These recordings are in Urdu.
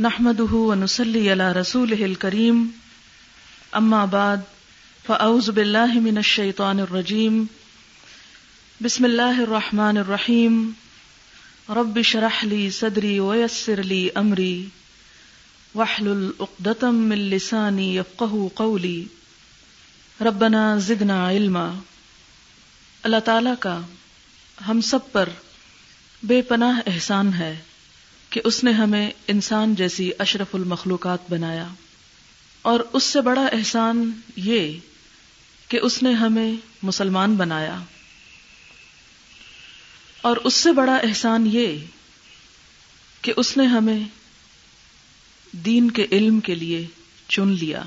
نحمده ونصلي على رسوله الكريم. أما بعد، فأعوذ بالله من الشيطان الرجيم. بسم الله الرحمن الرحيم. رب اشرح لي صدري ويسر لي أمري. واحلل عقدة من لساني يفقهوا قولي. ربنا زدنا علما. اللہ تعالی کا ہم سب پر بے پناہ احسان ہے۔ کہ اس نے ہمیں انسان جیسی اشرف المخلوقات بنایا۔ اور اس سے بڑا احسان یہ کہ اس نے ہمیں مسلمان بنایا۔ اور اس سے بڑا احسان یہ کہ اس نے ہمیں دین کے علم کے لیے چن لیا۔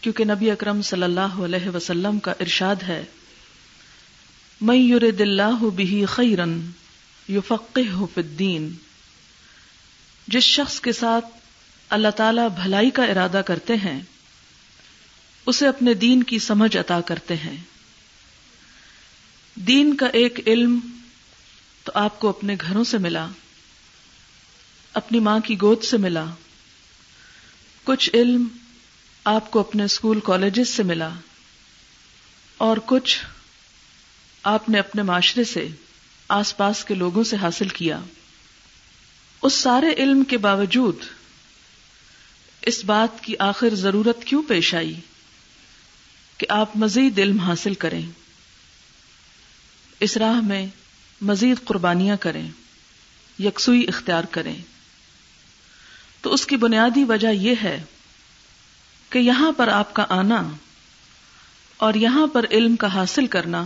کیونکہ نبی اکرم صلی اللہ علیہ وسلم کا ارشاد ہے میں یورد اللہ بھی خیرن یو فقح فی الدین جس شخص کے ساتھ اللہ تعالی بھلائی کا ارادہ کرتے ہیں، اسے اپنے دین کی سمجھ عطا کرتے ہیں۔ دین کا ایک علم تو آپ کو اپنے گھروں سے ملا، اپنی ماں کی گود سے ملا۔ کچھ علم آپ کو اپنے اسکول کالجز سے ملا، اور کچھ آپ نے اپنے معاشرے سے آس پاس کے لوگوں سے حاصل کیا۔ اس سارے علم کے باوجود اس بات کی آخر ضرورت کیوں پیش آئی کہ آپ مزید علم حاصل کریں؟ اس راہ میں مزید قربانیاں کریں، یکسوئی اختیار کریں۔ تو اس کی بنیادی وجہ یہ ہے کہ یہاں پر آپ کا آنا اور یہاں پر علم کا حاصل کرنا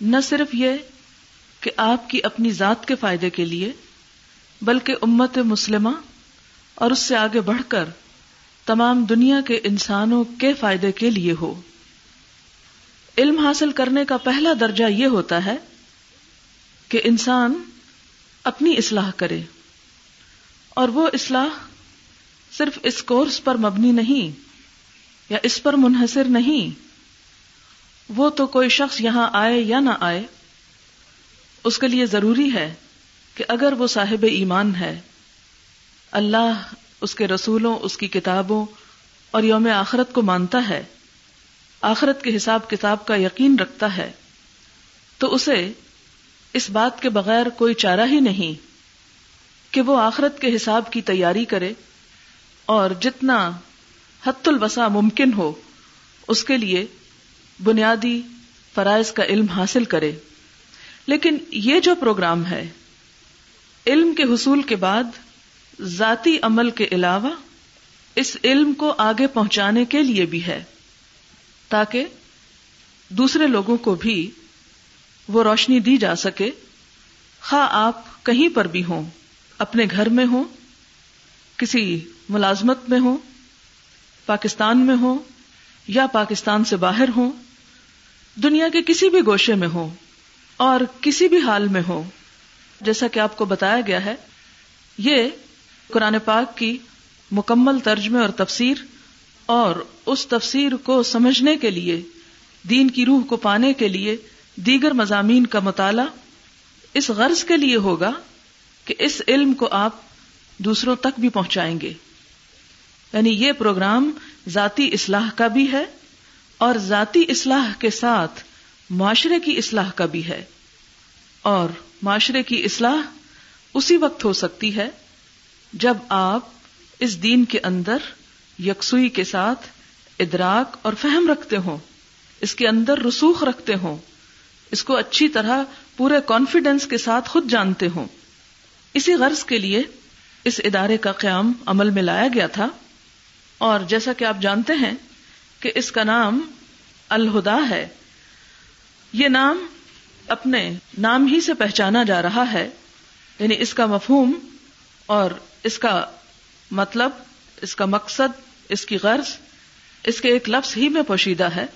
نہ صرف یہ کہ آپ کی اپنی ذات کے فائدے کے لیے بلکہ امت مسلمہ اور اس سے آگے بڑھ کر تمام دنیا کے انسانوں کے فائدے کے لیے ہو۔ علم حاصل کرنے کا پہلا درجہ یہ ہوتا ہے کہ انسان اپنی اصلاح کرے اور وہ اصلاح صرف اس کورس پر مبنی نہیں یا اس پر منحصر نہیں۔ وہ تو کوئی شخص یہاں آئے یا نہ آئے، اس کے لیے ضروری ہے کہ اگر وہ صاحب ایمان ہے، اللہ اس کے رسولوں، اس کی کتابوں اور یوم آخرت کو مانتا ہے، آخرت کے حساب کتاب کا یقین رکھتا ہے، تو اسے اس بات کے بغیر کوئی چارہ ہی نہیں کہ وہ آخرت کے حساب کی تیاری کرے اور جتنا حت الوسا ممکن ہو، اس کے لیے بنیادی فرائض کا علم حاصل کرے۔ لیکن یہ جو پروگرام ہے علم کے حصول کے بعد، ذاتی عمل کے علاوہ، اس علم کو آگے پہنچانے کے لیے بھی ہے، تاکہ دوسرے لوگوں کو بھی وہ روشنی دی جا سکے۔ خواہ آپ کہیں پر بھی ہوں، اپنے گھر میں ہوں، کسی ملازمت میں ہوں، پاکستان میں ہوں، یا پاکستان سے باہر ہوں، دنیا کے کسی بھی گوشے میں ہوں اور کسی بھی حال میں ہوں۔ جیسا کہ آپ کو بتایا گیا ہے، یہ قرآن پاک کی مکمل ترجمے اور تفسیر اور اس تفسیر کو سمجھنے کے لیے، دین کی روح کو پانے کے لیے دیگر مضامین کا مطالعہ اس غرض کے لیے ہوگا کہ اس علم کو آپ دوسروں تک بھی پہنچائیں گے۔ یعنی یہ پروگرام ذاتی اصلاح کا بھی ہے اور ذاتی اصلاح کے ساتھ معاشرے کی اصلاح کا بھی ہے۔ اور معاشرے کی اصلاح اسی وقت ہو سکتی ہے جب آپ اس دین کے اندر یکسوئی کے ساتھ ادراک اور فہم رکھتے ہوں، اس کے اندر رسوخ رکھتے ہوں، اس کو اچھی طرح پورے کانفیڈینس کے ساتھ خود جانتے ہوں۔ اسی غرض کے لیے اس ادارے کا قیام عمل میں لایا گیا تھا۔ اور جیسا کہ آپ جانتے ہیں کہ اس کا نام الہدا ہے۔ یہ نام اپنے نام ہی سے پہچانا جا رہا ہے یعنی اس کا مفہوم اور اس کا مطلب اس کا مقصد، اس کی غرض، اس کے ایک لفظ ہی میں پوشیدہ ہے۔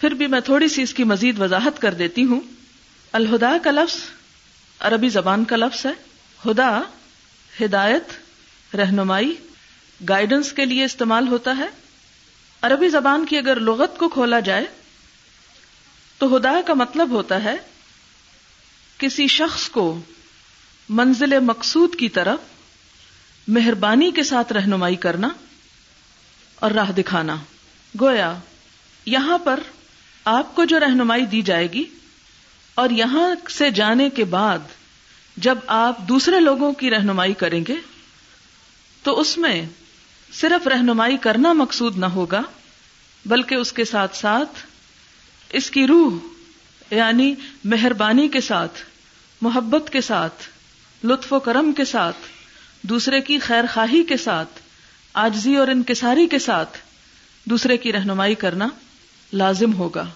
پھر بھی میں تھوڑی سی اس کی مزید وضاحت کر دیتی ہوں۔ الہدا کا لفظ عربی زبان کا لفظ ہے۔ ہدا ہدایت، رہنمائی گائیڈنس کے لیے استعمال ہوتا ہے۔ عربی زبان کی اگر لغت کو کھولا جائے تو ہدا کا مطلب ہوتا ہے کسی شخص کو منزل مقصود کی طرف مہربانی کے ساتھ رہنمائی کرنا اور راہ دکھانا۔ گویا، یہاں پر آپ کو جو رہنمائی دی جائے گی اور یہاں سے جانے کے بعد جب آپ دوسرے لوگوں کی رہنمائی کریں گے، تو اس میں صرف رہنمائی کرنا مقصود نہ ہوگا، بلکہ اس کے ساتھ ساتھ اس کی روح یعنی مہربانی کے ساتھ، محبت کے ساتھ، لطف و کرم کے ساتھ، دوسرے کی خیر خواہی کے ساتھ، آجزی اور انکساری کے ساتھ دوسرے کی رہنمائی کرنا لازم ہوگا۔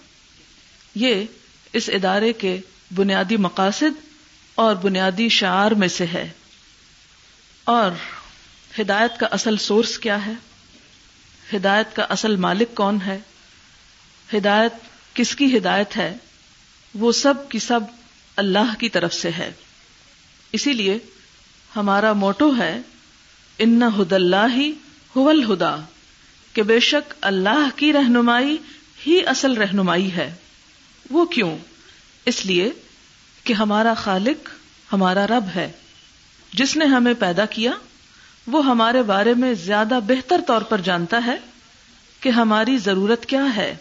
یہ اس ادارے کے بنیادی مقاصد اور بنیادی شعار میں سے ہے۔ اور ہدایت کا اصل سورس کیا ہے؟ ہدایت کا اصل مالک کون ہے؟ ہدایت کس کی ہدایت ہے؟ وہ سب کی سب اللہ کی طرف سے ہے۔ اسی لیے ہمارا موٹو ہے، ان ہد اللہ ہی حول ہدا کہ بے شک اللہ کی رہنمائی ہی اصل رہنمائی ہے۔ وہ کیوں؟ اس لیے کہ ہمارا خالق ہمارا رب ہے۔ جس نے ہمیں پیدا کیا، وہ ہمارے بارے میں زیادہ بہتر طور پر جانتا ہے کہ ہماری ضرورت کیا ہے۔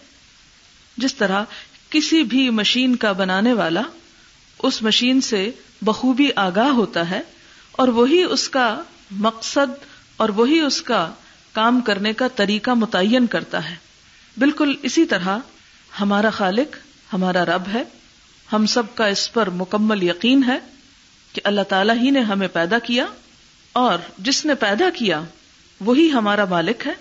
جس طرح کسی بھی مشین کا بنانے والا اس مشین سے بخوبی آگاہ ہوتا ہے اور وہی اس کا مقصد اور وہی اس کا کام کرنے کا طریقہ متعین کرتا ہے۔ بالکل اسی طرح ہمارا خالق، ہمارا رب ہے۔ ہم سب کا اس پر مکمل یقین ہے کہ اللہ تعالیٰ ہی نے ہمیں پیدا کیا اور جس نے پیدا کیا، وہی ہمارا مالک ہے۔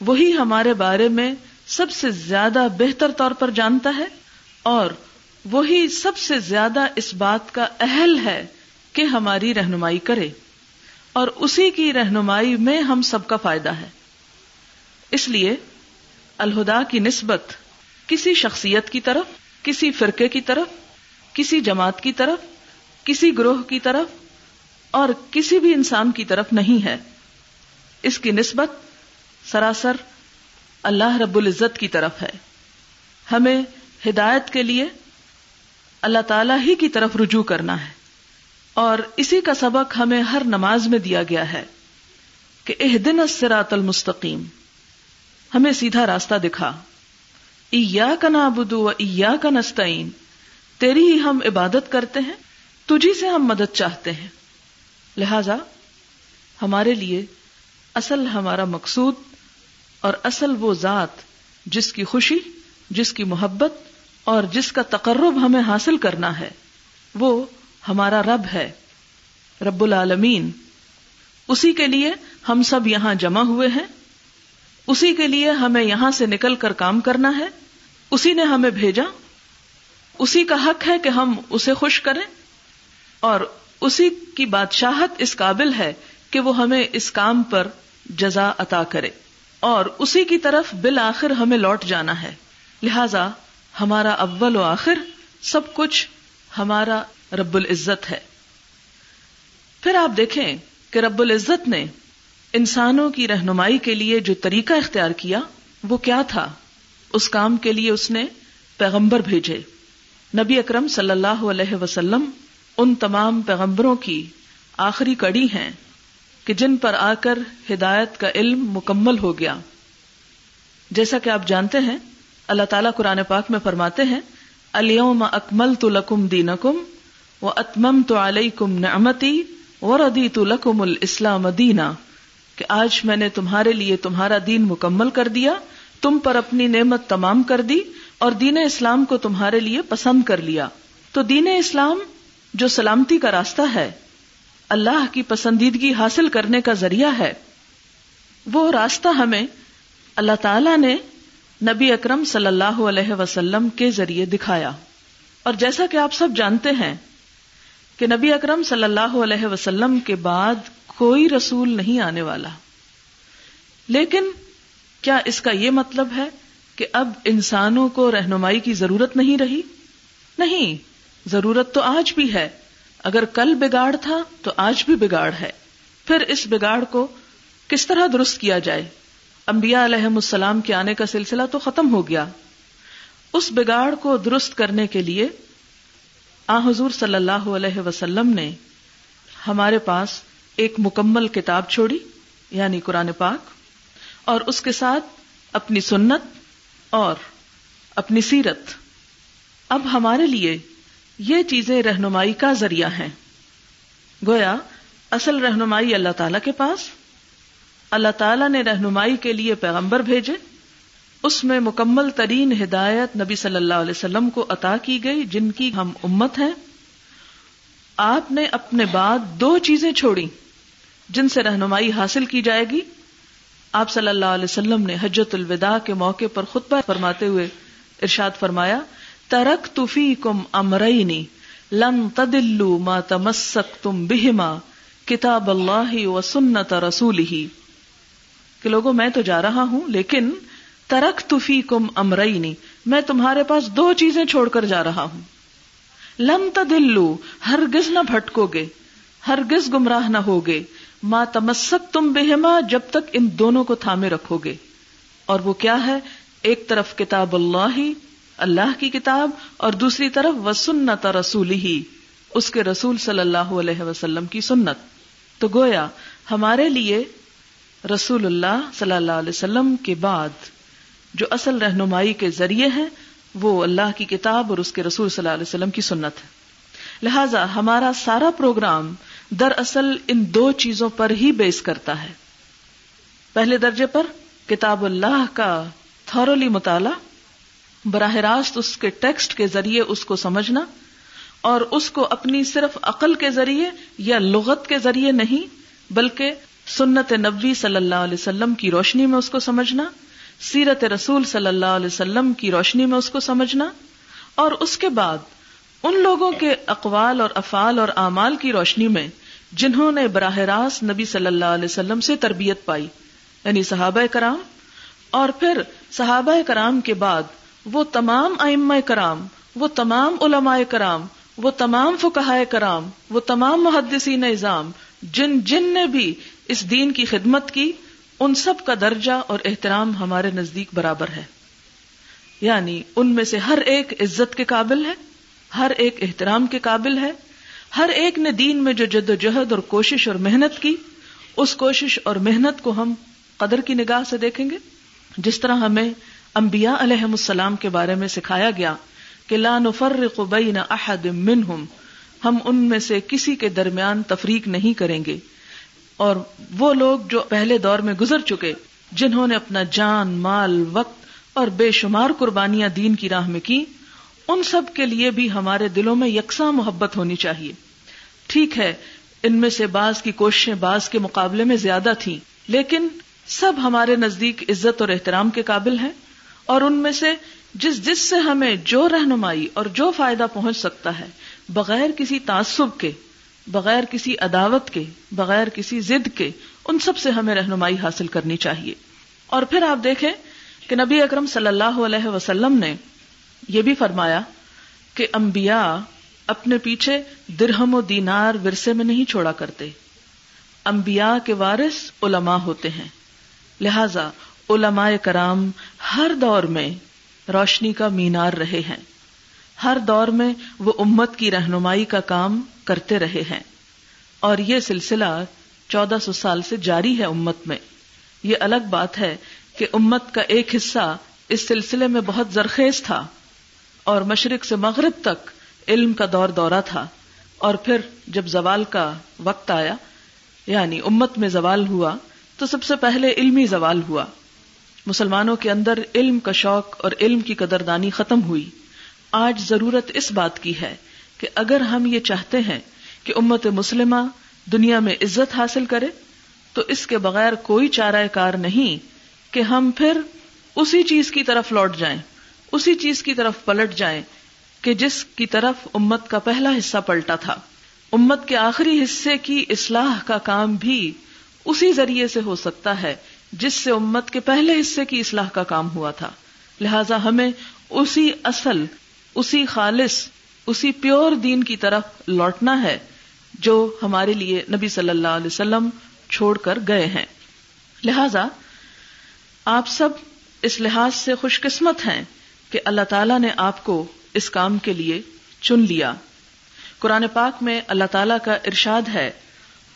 وہی ہمارے بارے میں سب سے زیادہ بہتر طور پر جانتا ہے۔ اور وہی سب سے زیادہ اس بات کا اہل ہے کہ ہماری رہنمائی کرے اور اسی کی رہنمائی میں ہم سب کا فائدہ ہے۔ اس لیے الہدا کی نسبت کسی شخصیت کی طرف، کسی فرقے کی طرف، کسی جماعت کی طرف، کسی گروہ کی طرف اور کسی بھی انسان کی طرف نہیں ہے۔ اس کی نسبت سراسر اللہ رب العزت کی طرف ہے۔ ہمیں ہدایت کے لیے اللہ تعالی ہی کی طرف رجوع کرنا ہے۔ اور اسی کا سبق ہمیں ہر نماز میں دیا گیا ہے کہ اح دن اسرات المستقیم۔ ہمیں سیدھا راستہ دکھا۔ ایا کا نابدو ایا کا نستعین۔ تیری ہی ہم عبادت کرتے ہیں، تجھی سے ہم مدد چاہتے ہیں۔ لہذا ہمارے لیے اصل ہمارا مقصود اور اصل وہ ذات جس کی خوشی، جس کی محبت اور جس کا تقرب ہمیں حاصل کرنا ہے، وہ ہمارا رب ہے، رب العالمین۔ اسی کے لیے ہم سب یہاں جمع ہوئے ہیں۔ اسی کے لیے ہمیں یہاں سے نکل کر کام کرنا ہے۔ اسی نے ہمیں بھیجا۔ اسی کا حق ہے کہ ہم اسے خوش کریں۔ اور اسی کی بادشاہت اس قابل ہے کہ وہ ہمیں اس کام پر جزا عطا کرے۔ اور اسی کی طرف بالآخر ہمیں لوٹ جانا ہے۔ لہذا ہمارا اول و آخر سب کچھ ہمارا رب العزت ہے۔ پھر آپ دیکھیں کہ رب العزت نے انسانوں کی رہنمائی کے لیے جو طریقہ اختیار کیا، وہ کیا تھا؟ اس کام کے لیے اس نے پیغمبر بھیجے۔ نبی اکرم صلی اللہ علیہ وسلم ان تمام پیغمبروں کی آخری کڑی ہیں کہ جن پر آ کر ہدایت کا علم مکمل ہو گیا۔ جیسا کہ آپ جانتے ہیں اللہ تعالیٰ قرآن پاک میں فرماتے ہیں الوم اکمل تو لکم دینکم و اتمم تو علیہ کم نعمتی و ردی تو لکم الاسلام دینا۔ کہ آج میں نے تمہارے لیے تمہارا دین مکمل کر دیا، تم پر اپنی نعمت تمام کر دی اور دین اسلام کو تمہارے لیے پسند کر لیا۔ تو دین اسلام جو سلامتی کا راستہ ہے، اللہ کی پسندیدگی حاصل کرنے کا ذریعہ ہے۔ وہ راستہ ہمیں اللہ تعالی نے نبی اکرم صلی اللہ علیہ وسلم کے ذریعے دکھایا۔ اور جیسا کہ آپ سب جانتے ہیں کہ نبی اکرم صلی اللہ علیہ وسلم کے بعد کوئی رسول نہیں آنے والا۔ لیکن کیا اس کا یہ مطلب ہے کہ اب انسانوں کو رہنمائی کی ضرورت نہیں رہی؟ نہیں، ضرورت تو آج بھی ہے۔ اگر کل بگاڑ تھا تو آج بھی بگاڑ ہے۔ پھر اس بگاڑ کو کس طرح درست کیا جائے؟ انبیاء علیہ السلام کے آنے کا سلسلہ تو ختم ہو گیا۔ اس بگاڑ کو درست کرنے کے لیے آ حضور صلی اللہ علیہ وسلم نے ہمارے پاس ایک مکمل کتاب چھوڑی یعنی قرآن پاک، اور اس کے ساتھ اپنی سنت اور اپنی سیرت۔ اب ہمارے لیے یہ چیزیں رہنمائی کا ذریعہ ہیں۔ گویا، اصل رہنمائی اللہ تعالی کے پاس؟ اللہ تعالیٰ نے رہنمائی کے لیے پیغمبر بھیجے۔ اس میں مکمل ترین ہدایت نبی صلی اللہ علیہ وسلم کو عطا کی گئی، جن کی ہم امت ہیں۔ آپ نے اپنے بعد دو چیزیں چھوڑی جن سے رہنمائی حاصل کی جائے گی۔ آپ صلی اللہ علیہ وسلم نے حجت الوداع کے موقع پر خطبہ فرماتے ہوئے ارشاد فرمایا ترک تفی کم امرئی لن تدلو ما تمسک تم بہما کتاب اللہ و سنت رسول ہی کہ لوگوں، میں تو جا رہا ہوں، لیکن ترک تفی کم امرئی میں تمہارے پاس دو چیزیں چھوڑ کر جا رہا ہوں۔ لم تدلو، ہرگز نہ بھٹکو گے ہرگز گمراہ نہ ہوگے ماں تمسک تم بہما، جب تک ان دونوں کو تھامے رکھو گے اور وہ کیا ہے؟ ایک طرف کتاب اللہ ہی اللہ کی کتاب، اور دوسری طرف و سنت رسول ہی اس کے رسول صلی اللہ علیہ وسلم کی سنت۔ تو گویا، ہمارے لیے رسول اللہ صلی اللہ علیہ وسلم کے بعد جو اصل رہنمائی کے ذریعے ہیں، وہ اللہ کی کتاب اور اس کے رسول صلی اللہ علیہ وسلم کی سنت ہے۔ لہذا ہمارا سارا پروگرام دراصل ان دو چیزوں پر ہی بیس کرتا ہے۔ پہلے درجے پر کتاب اللہ کا تھورولی مطالعہ، براہ راست اس کے ٹیکسٹ کے ذریعے اس کو سمجھنا، اور اس کو اپنی صرف عقل کے ذریعے یا لغت کے ذریعے نہیں، بلکہ سنت نبوی صلی اللہ علیہ وسلم کی روشنی میں اس کو سمجھنا، سیرت رسول صلی اللہ علیہ وسلم کی روشنی میں اس کو سمجھنا، اور اس کے بعد ان لوگوں کے اقوال اور افعال اور اعمال کی روشنی میں جنہوں نے براہ راست نبی صلی اللہ علیہ وسلم سے تربیت پائی یعنی صحابہ کرام، اور پھر صحابہ کرام کے بعد وہ تمام ائمہ کرام، وہ تمام علماء کرام، وہ تمام فکہ کرام، وہ تمام محدثین نظام جن جن نے بھی اس دین کی خدمت کی ان سب کا درجہ اور احترام ہمارے نزدیک برابر ہے۔ یعنی ان میں سے ہر ایک عزت کے قابل ہے، ہر ایک احترام کے قابل ہے، ہر ایک نے دین میں جو جد و جہد اور کوشش اور محنت کی، اس کوشش اور محنت کو ہم قدر کی نگاہ سے دیکھیں گے۔ جس طرح ہمیں انبیاء علیہ السلام کے بارے میں سکھایا گیا کہ لا نفرق بین احد منہم، ہم ان میں سے کسی کے درمیان تفریق نہیں کریں گے۔ اور وہ لوگ جو پہلے دور میں گزر چکے، جنہوں نے اپنا جان، مال، وقت اور بے شمار قربانیاں دین کی راہ میں کی، ان سب کے لیے بھی ہمارے دلوں میں یکساں محبت ہونی چاہیے۔ ٹھیک ہے، ان میں سے بعض کی کوششیں بعض کے مقابلے میں زیادہ تھیں، لیکن سب ہمارے نزدیک عزت اور احترام کے قابل ہیں اور ان میں سے جس جس سے ہمیں جو رہنمائی اور جو فائدہ پہنچ سکتا ہے، بغیر کسی تعصب کے بغیر کسی عداوت کے، بغیر کسی ضد کے ان سب سے ہمیں رہنمائی حاصل کرنی چاہیے۔ اور پھر آپ دیکھیں کہ نبی اکرم صلی اللہ علیہ وسلم نے یہ بھی فرمایا کہ انبیاء اپنے پیچھے درہم و دینار ورثے میں نہیں چھوڑا کرتے۔ انبیاء کے وارث علماء ہوتے ہیں۔ لہذا علماء کرام ہر دور میں روشنی کا مینار رہے ہیں۔ ہر دور میں وہ امت کی رہنمائی کا کام کرتے رہے ہیں۔ اور یہ سلسلہ چودہ سو سال سے جاری ہے امت میں۔ یہ الگ بات ہے کہ امت کا ایک حصہ اس سلسلے میں بہت زرخیز تھا اور مشرق سے مغرب تک علم کا دور دورہ تھا۔ اور پھر جب زوال کا وقت آیا یعنی امت میں زوال ہوا، تو سب سے پہلے علمی زوال ہوا۔ مسلمانوں کے اندر علم کا شوق اور علم کی قدردانی ختم ہوئی۔ آج ضرورت اس بات کی ہے کہ اگر ہم یہ چاہتے ہیں کہ امت مسلمہ دنیا میں عزت حاصل کرے، تو اس کے بغیر کوئی چارہ کار نہیں کہ ہم پھر اسی چیز کی طرف لوٹ جائیں، اسی چیز کی طرف پلٹ جائیں کہ جس کی طرف امت کا پہلا حصہ پلٹا تھا۔ امت کے آخری حصے کی اصلاح کا کام بھی اسی ذریعے سے ہو سکتا ہے جس سے امت کے پہلے حصے کی اصلاح کا کام ہوا تھا۔ لہذا ہمیں اسی اصل، اسی خالص اسی پیور دین کی طرف لوٹنا ہے جو ہمارے لیے نبی صلی اللہ علیہ وسلم چھوڑ کر گئے ہیں۔ لہذا آپ سب اس لحاظ سے خوش قسمت ہیں کہ اللہ تعالیٰ نے آپ کو اس کام کے لیے چن لیا۔ قرآن پاک میں اللہ تعالیٰ کا ارشاد ہے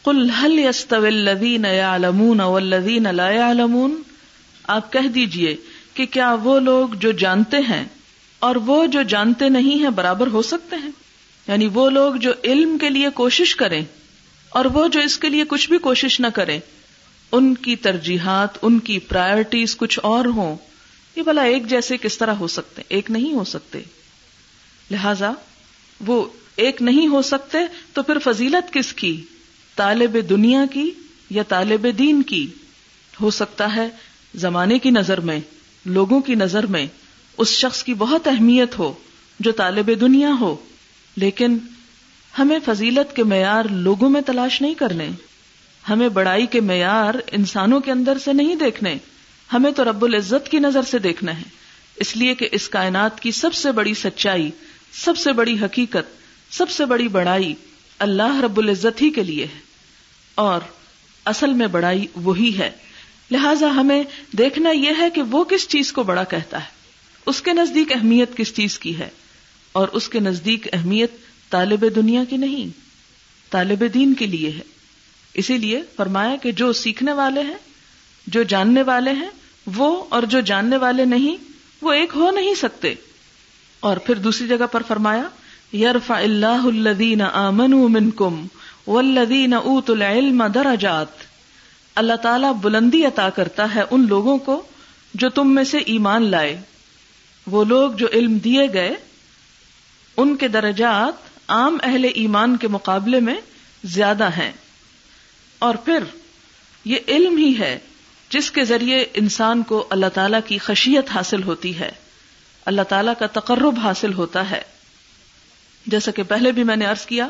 کل حل الذین یعلمون والذین لا یعلمون؟ آپ کہہ دیجیے کہ کیا وہ لوگ جو جانتے ہیں اور وہ جو جانتے نہیں ہیں برابر ہو سکتے ہیں۔ یعنی وہ لوگ جو علم کے لیے کوشش کریں اور وہ جو اس کے لیے کچھ بھی کوشش نہ کریں، ان کی ترجیحات، ان کی پرائرٹیز کچھ اور ہوں۔ یہ بلا ایک جیسے کس طرح ہو سکتے، ایک نہیں ہو سکتے۔ لہذا وہ ایک نہیں ہو سکتے تو پھر فضیلت کس کی؟ طالب دنیا کی یا طالب دین کی؟ ہو سکتا ہے زمانے کی نظر میں، لوگوں کی نظر میں۔ اس شخص کی بہت اہمیت ہو، جو طالب دنیا ہو، لیکن ہمیں فضیلت کے معیار لوگوں میں تلاش نہیں کرنے، ہمیں بڑائی کے معیار انسانوں کے اندر سے نہیں دیکھنے، ہمیں تو رب العزت کی نظر سے دیکھنا ہے۔ اس لیے کہ اس کائنات کی سب سے بڑی سچائی، سب سے بڑی حقیقت، سب سے بڑی بڑائی اللہ رب العزت ہی کے لیے ہے۔ اور اصل میں بڑائی وہی ہے۔ لہذا ہمیں دیکھنا یہ ہے کہ وہ کس چیز کو بڑا کہتا ہے۔ اس کے نزدیک اہمیت کس چیز کی ہے اور اس کے نزدیک اہمیت طالب دنیا کی نہیں، طالب دین کے لیے ہے۔ اسی لیے فرمایا کہ جو سیکھنے والے ہیں، جو جاننے والے ہیں، وہ اور جو جاننے والے نہیں، وہ ایک ہو نہیں سکتے۔ اور پھر دوسری جگہ پر فرمایا، یرفع اللہ الذین آمنوا منکم والذین اوتوا العلم درجات۔ اللہ تعالیٰ بلندی عطا کرتا ہے ان لوگوں کو جو تم میں سے ایمان لائے۔ وہ لوگ جو علم دیے گئے، ان کے درجات عام اہل ایمان کے مقابلے میں زیادہ ہیں۔ اور پھر، یہ علم ہی ہے جس کے ذریعے انسان کو اللہ تعالی کی خشیت حاصل ہوتی ہے۔ اللہ تعالیٰ کا تقرب حاصل ہوتا ہے۔ جیسا کہ پہلے بھی میں نے ارض کیا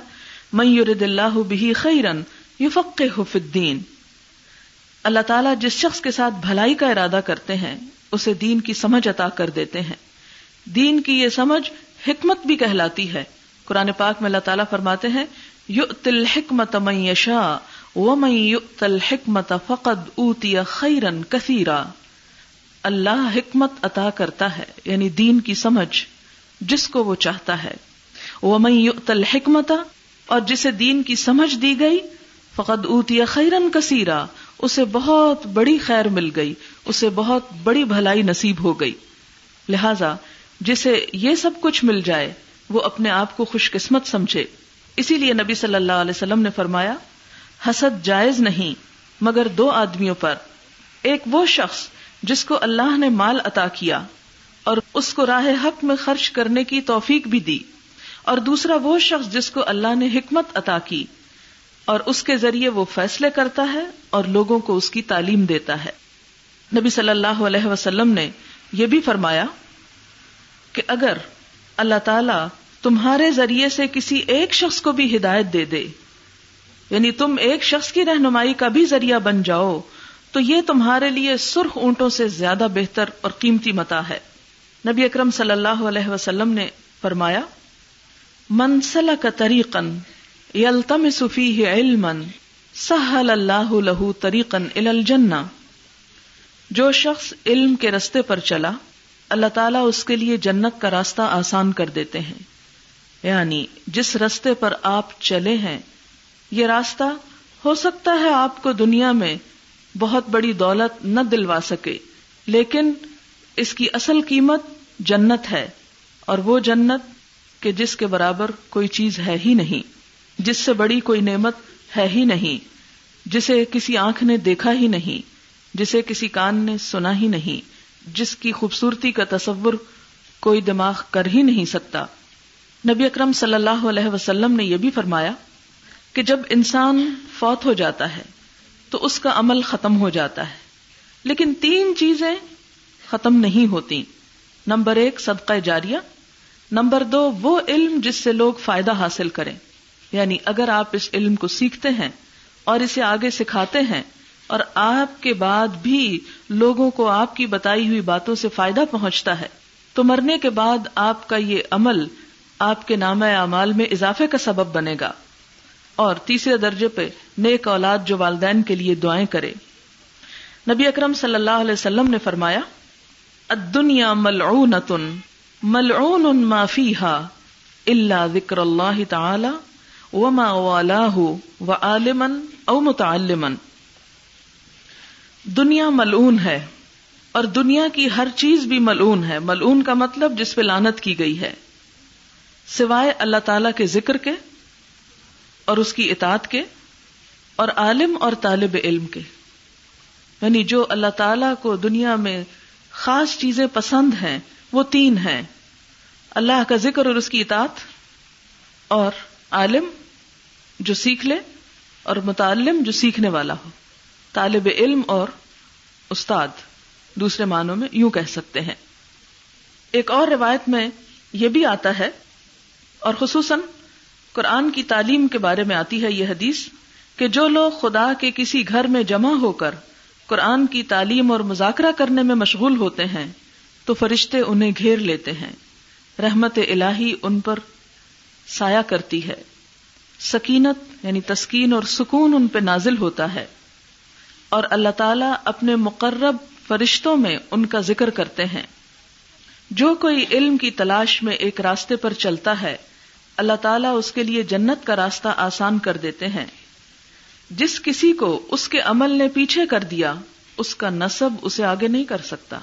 میورد اللہ بھی خیرن یو الدین۔ اللہ تعالیٰ جس شخص کے ساتھ بھلائی کا ارادہ کرتے ہیں، اسے دین کی سمجھ عطا کر دیتے ہیں۔ دین کی یہ سمجھ حکمت بھی کہلاتی ہے۔ قرآن پاک میں اللہ تعالیٰ فرماتے ہیں یو تل حکمت میشا و می تل حکمت فقد اوتی خیرن کثیرا۔ اللہ حکمت عطا کرتا ہے یعنی دین کی سمجھ جس کو وہ چاہتا ہے۔ وہ مئی تل حکمت اور جسے دین کی سمجھ دی گئی، فقد اوتی خیرن کثیرا۔ اسے بہت بڑی خیر مل گئی، اسے بہت بڑی بھلائی نصیب ہو گئی۔ لہذا جسے یہ سب کچھ مل جائے، وہ اپنے آپ کو خوش قسمت سمجھے۔ اسی لیے نبی صلی اللہ علیہ وسلم نے فرمایا، حسد جائز نہیں، مگر دو آدمیوں پر۔ ایک وہ شخص جس کو اللہ نے مال عطا کیا اور اس کو راہ حق میں خرچ کرنے کی توفیق بھی دی۔ اور دوسرا وہ شخص جس کو اللہ نے حکمت عطا کی اور اس کے ذریعے وہ فیصلے کرتا ہے اور لوگوں کو اس کی تعلیم دیتا ہے۔ نبی صلی اللہ علیہ وسلم نے یہ بھی فرمایا کہ اگر اللہ تعالی تمہارے ذریعے سے کسی ایک شخص کو بھی ہدایت دے دے یعنی تم ایک شخص کی رہنمائی کا بھی ذریعہ بن جاؤ، تو یہ تمہارے لیے سرخ اونٹوں سے زیادہ بہتر اور قیمتی متا ہے۔ نبی اکرم صلی اللہ علیہ وسلم نے فرمایا منسل کا طریقن یلتم صفی علم سہل اللہ لہو طریقن الجنا جو شخص علم کے رستے پر چلا اللہ تعالیٰ اس کے لیے جنت کا راستہ آسان کر دیتے ہیں۔ یعنی جس رستے پر آپ چلے ہیں، یہ راستہ ہو سکتا ہے آپ کو دنیا میں بہت بڑی دولت نہ دلوا سکے، لیکن اس کی اصل قیمت جنت ہے، اور وہ جنت کہ جس کے برابر کوئی چیز ہے ہی نہیں، جس سے بڑی کوئی نعمت ہے ہی نہیں، جسے کسی آنکھ نے دیکھا ہی نہیں، جسے کسی کان نے سنا ہی نہیں۔ جس کی خوبصورتی کا تصور کوئی دماغ کر ہی نہیں سکتا۔ نبی اکرم صلی اللہ علیہ وسلم نے یہ بھی فرمایا کہ جب انسان فوت ہو جاتا ہے تو اس کا عمل ختم ہو جاتا ہے۔ لیکن تین چیزیں ختم نہیں ہوتی۔ نمبر ایک صدقہ جاریہ، نمبر دو وہ علم جس سے لوگ فائدہ حاصل کریں۔ یعنی اگر آپ اس علم کو سیکھتے ہیں اور اسے آگے سکھاتے ہیں اور آپ کے بعد بھی لوگوں کو آپ کی بتائی ہوئی باتوں سے فائدہ پہنچتا ہے۔ تو مرنے کے بعد آپ کا یہ عمل آپ کے نام اعمال میں اضافے کا سبب بنے گا۔ اور تیسرے درجے پہ نیک اولاد جو والدین کے لیے دعائیں کرے۔ نبی اکرم صلی اللہ علیہ وسلم نے فرمایا دنیا ملعونتن ملعون ما فیہا الا ذکر اللہ تعالی وما والاه وعالما او متعلما دنیا ملعون ہے اور دنیا کی ہر چیز بھی ملعون ہے۔ ملعون کا مطلب جس پہ لانت کی گئی ہے۔ سوائے اللہ تعالی کے ذکر کے اور اس کی اطاعت کے اور عالم اور طالب علم کے۔ یعنی جو اللہ تعالی کو دنیا میں خاص چیزیں پسند ہیں، وہ تین ہیں۔ اللہ کا ذکر اور اس کی اطاعت اور عالم جو سیکھ لے اور متعلم جو سیکھنے والا ہو۔ طالب علم اور استاد دوسرے معنوں میں یوں کہہ سکتے ہیں۔ ایک اور روایت میں یہ بھی آتا ہے اور خصوصاً قرآن کی تعلیم کے بارے میں آتی ہے یہ حدیث کہ جو لوگ خدا کے کسی گھر میں جمع ہو کر قرآن کی تعلیم اور مذاکرہ کرنے میں مشغول ہوتے ہیں، تو فرشتے انہیں گھیر لیتے ہیں۔ رحمت الہی ان پر سایہ کرتی ہے۔ سکینت یعنی تسکین اور سکون ان پہ نازل ہوتا ہے۔ اور اللہ تعالیٰ اپنے مقرب فرشتوں میں ان کا ذکر کرتے ہیں۔ جو کوئی علم کی تلاش میں ایک راستے پر چلتا ہے، اللہ تعالیٰ اس کے لیے جنت کا راستہ آسان کر دیتے ہیں۔ جس کسی کو اس کے عمل نے پیچھے کر دیا، اس کا نصب اسے آگے نہیں کر سکتا۔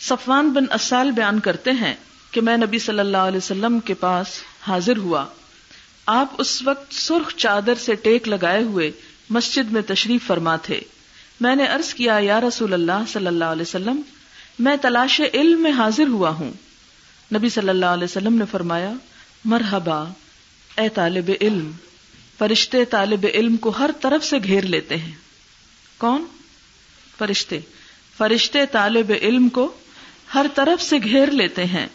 صفوان بن اسال بیان کرتے ہیں کہ میں نبی صلی اللہ علیہ وسلم کے پاس حاضر ہوا۔ آپ اس وقت سرخ چادر سے ٹیک لگائے ہوئے مسجد میں تشریف فرما تھے۔ میں نے عرض کیا، یا رسول اللہ صلی اللہ علیہ وسلم، میں تلاش علم میں حاضر ہوا ہوں۔ نبی صلی اللہ علیہ وسلم نے فرمایا، مرحبا، اے طالب علم، فرشتے طالب علم کو ہر طرف سے گھیر لیتے ہیں۔ کون؟ فرشتے۔ فرشتے طالب علم کو ہر طرف سے گھیر لیتے ہیں۔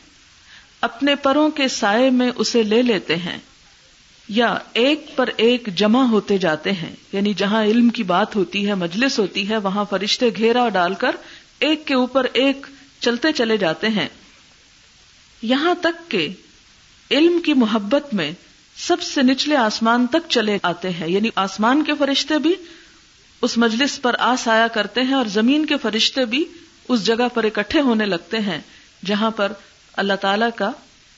اپنے پروں کے سائے میں اسے لے لیتے ہیں۔ یا ایک پر ایک جمع ہوتے جاتے ہیں یعنی جہاں علم کی بات ہوتی ہے، مجلس ہوتی ہے، وہاں فرشتے گھیرا ڈال کر ایک کے اوپر ایک چلتے چلے جاتے ہیں۔ یہاں تک کہ علم کی محبت میں سب سے نچلے آسمان تک چلے آتے ہیں یعنی آسمان کے فرشتے بھی اس مجلس پر آس آیا کرتے ہیں اور زمین کے فرشتے بھی اس جگہ پر اکٹھے ہونے لگتے ہیں، جہاں پر اللہ تعالی کا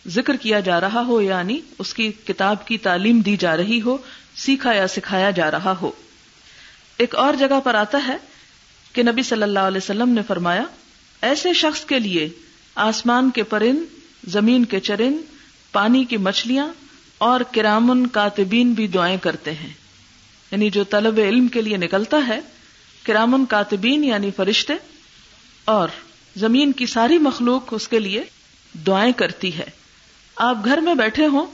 ذکر کیا جا رہا ہو یعنی اس کی کتاب کی تعلیم دی جا رہی ہو، سیکھا یا سکھایا جا رہا ہو۔ ایک اور جگہ پر آتا ہے کہ نبی صلی اللہ علیہ وسلم نے فرمایا، ایسے شخص کے لیے آسمان کے پرند، زمین کے چرند، پانی کی مچھلیاں اور کرامن کاتبین بھی دعائیں کرتے ہیں۔ یعنی جو طلب علم کے لیے نکلتا ہے، کرامن کاتبین یعنی فرشتے، اور زمین کی ساری مخلوق اس کے لیے دعائیں کرتی ہے۔ آپ گھر میں بیٹھے ہوں،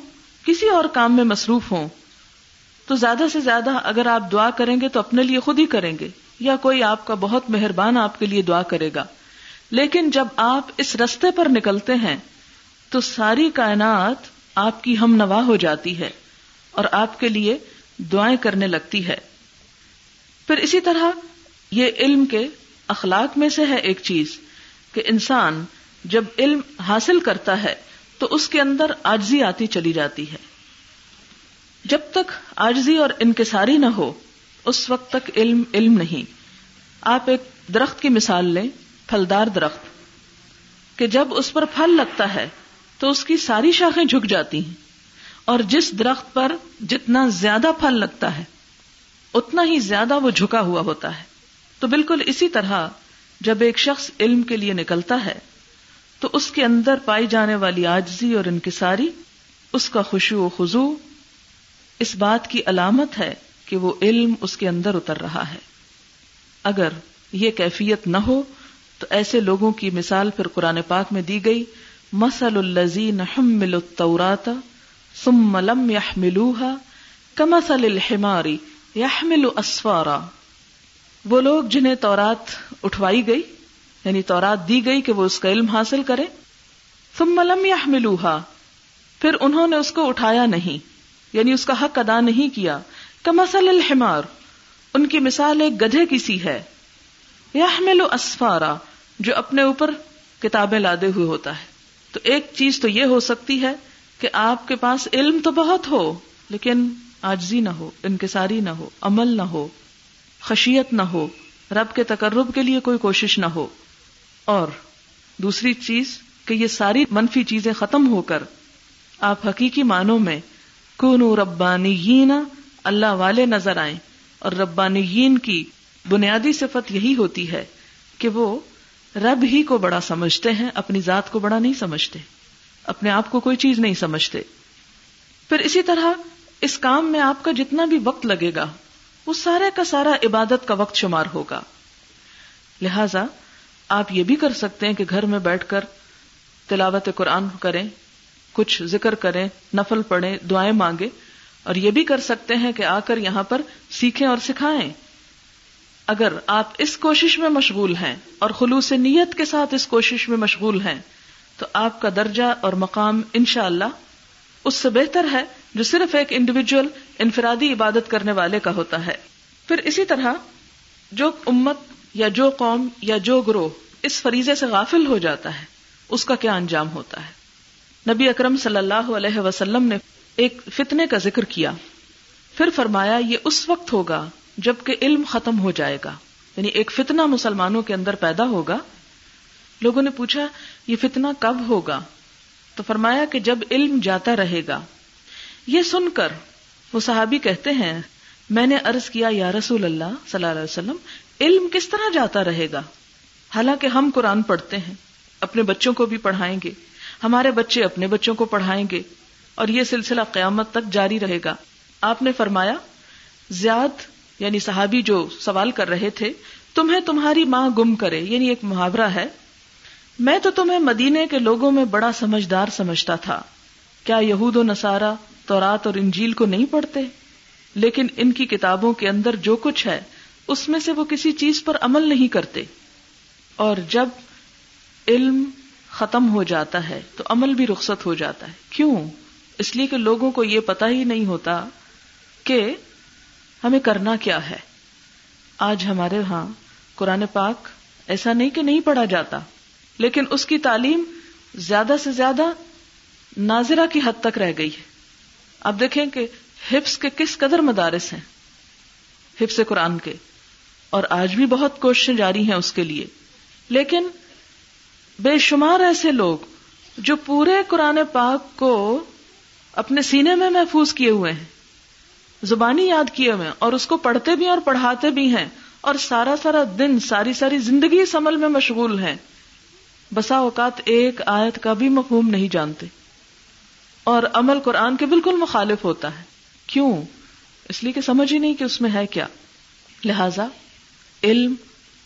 کسی اور کام میں مصروف ہوں، تو زیادہ سے زیادہ اگر آپ دعا کریں گے تو اپنے لیے خود ہی کریں گے، یا کوئی آپ کا بہت مہربان آپ کے لیے دعا کرے گا۔ لیکن جب آپ اس رستے پر نکلتے ہیں، تو ساری کائنات آپ کی ہم نوا ہو جاتی ہے اور آپ کے لیے دعائیں کرنے لگتی ہے۔ پھر اسی طرح یہ علم کے اخلاق میں سے ہے ایک چیز کہ انسان جب علم حاصل کرتا ہے تو اس کے اندر آجزی آتی چلی جاتی ہے۔ جب تک آجزی اور انکساری نہ ہو، اس وقت تک علم علم نہیں۔ آپ ایک درخت کی مثال لیں، پھلدار درخت۔ کہ جب اس پر پھل لگتا ہے، تو اس کی ساری شاخیں جھک جاتی ہیں۔ اور جس درخت پر جتنا زیادہ پھل لگتا ہے، اتنا ہی زیادہ وہ جھکا ہوا ہوتا ہے۔ تو بالکل اسی طرح جب ایک شخص علم کے لیے نکلتا ہے تو اس کے اندر پائی جانے والی آجزی اور انکساری، اس کا خوشو و خزو اس بات کی علامت ہے کہ وہ علم اس کے اندر اتر رہا ہے۔ اگر یہ کیفیت نہ ہو، تو ایسے لوگوں کی مثال پھر قرآن پاک میں دی گئی مسل الزین حمل التورات ثم لم يحملوها كمثل الحمار يحمل اسفارا۔ وہ لوگ جنہیں تورات اٹھوائی گئی یعنی تورات دی گئی کہ وہ اس کا علم حاصل کرے۔ ثم لم يحملوها پھر انہوں نے اس کو اٹھایا نہیں۔ یعنی اس کا حق ادا نہیں کیا۔ کمسل الحمار۔ ان کی مثال ایک گدھے کی سی ہے۔ یحمل اسفارا۔ جو اپنے اوپر کتابیں لادے ہوئے ہوتا ہے۔ تو ایک چیز تو یہ ہو سکتی ہے کہ آپ کے پاس علم تو بہت ہو، لیکن آجزی نہ ہو، انکساری نہ ہو، عمل نہ ہو، خشیت نہ ہو، رب کے تقرب کے لیے کوئی کوشش نہ ہو۔ اور دوسری چیز کہ یہ ساری منفی چیزیں ختم ہو کر آپ حقیقی معنوں میں کونو ربانی اللہ والے نظر آئیں اور ربانی کی بنیادی صفت یہی ہوتی ہے کہ وہ رب ہی کو بڑا سمجھتے ہیں، اپنی ذات کو بڑا نہیں سمجھتے، اپنے آپ کو کوئی چیز نہیں سمجھتے۔ پھر اسی طرح اس کام میں آپ کا جتنا بھی وقت لگے گا، وہ سارے کا سارا عبادت کا وقت شمار ہوگا۔ لہذا آپ یہ بھی کر سکتے ہیں کہ گھر میں بیٹھ کر تلاوت قرآن کریں، کچھ ذکر کریں، نفل پڑھیں، دعائیں مانگے اور یہ بھی کر سکتے ہیں کہ آ کر یہاں پر سیکھیں اور سکھائیں۔ اگر آپ اس کوشش میں مشغول ہیں اور خلوص نیت کے ساتھ اس کوشش میں مشغول ہیں، تو آپ کا درجہ اور مقام انشاءاللہ اللہ اس سے بہتر ہے جو صرف ایک انڈیویجل انفرادی عبادت کرنے والے کا ہوتا ہے۔ پھر اسی طرح جو امت یا جو قوم یا جو گروہ اس فریضے سے غافل ہو جاتا ہے، اس کا کیا انجام ہوتا ہے؟ نبی اکرم صلی اللہ علیہ وسلم نے ایک فتنے کا ذکر کیا۔ پھر فرمایا، یہ اس وقت ہوگا جبکہ علم ختم ہو جائے گا۔ یعنی ایک فتنہ مسلمانوں کے اندر پیدا ہوگا۔ لوگوں نے پوچھا، یہ فتنہ کب ہوگا؟ تو فرمایا کہ جب علم جاتا رہے گا۔ یہ سن کر وہ صحابی کہتے ہیں، میں نے ارض کیا، یا رسول اللہ صلی اللہ علیہ وسلم علم کس طرح جاتا رہے گا؟ حالانکہ ہم قرآن پڑھتے ہیں، اپنے بچوں کو بھی پڑھائیں گے، ہمارے بچے اپنے بچوں کو پڑھائیں گے، اور یہ سلسلہ قیامت تک جاری رہے گا۔ آپ نے فرمایا، زیاد یعنی صحابی جو سوال کر رہے تھے، تمہیں تمہاری ماں گم کرے یعنی ایک محاورہ ہے۔ میں تو تمہیں مدینے کے لوگوں میں بڑا سمجھدار سمجھتا تھا۔ کیا یہود و نصارہ تورات اور انجیل کو نہیں پڑھتے؟ لیکن ان کی کتابوں کے اندر جو کچھ ہے اس میں سے وہ کسی چیز پر عمل نہیں کرتے۔ اور جب علم ختم ہو جاتا ہے تو عمل بھی رخصت ہو جاتا ہے۔ کیوں؟ اس لیے کہ لوگوں کو یہ پتا ہی نہیں ہوتا کہ ہمیں کرنا کیا ہے۔ آج ہمارے ہاں قرآن پاک ایسا نہیں کہ نہیں پڑھا جاتا، لیکن اس کی تعلیم زیادہ سے زیادہ ناظرہ کی حد تک رہ گئی ہے۔ اب دیکھیں کہ حفظ کے کس قدر مدارس ہیں۔ حفظ قرآن کے۔ اور آج بھی بہت کوششیں جاری ہیں اس کے لیے۔ لیکن بے شمار ایسے لوگ جو پورے قرآن پاک کو اپنے سینے میں محفوظ کیے ہوئے ہیں، زبانی یاد کیے ہوئے ہیں، اور اس کو پڑھتے بھی اور پڑھاتے بھی ہیں، اور سارا سارا دن ساری ساری زندگی اس عمل میں مشغول ہیں۔ بسا اوقات ایک آیت کا بھی مفہوم نہیں جانتے۔ اور عمل قرآن کے بالکل مخالف ہوتا ہے۔ کیوں؟ اس لیے کہ سمجھ ہی نہیں کہ اس میں ہے کیا۔ لہذا علم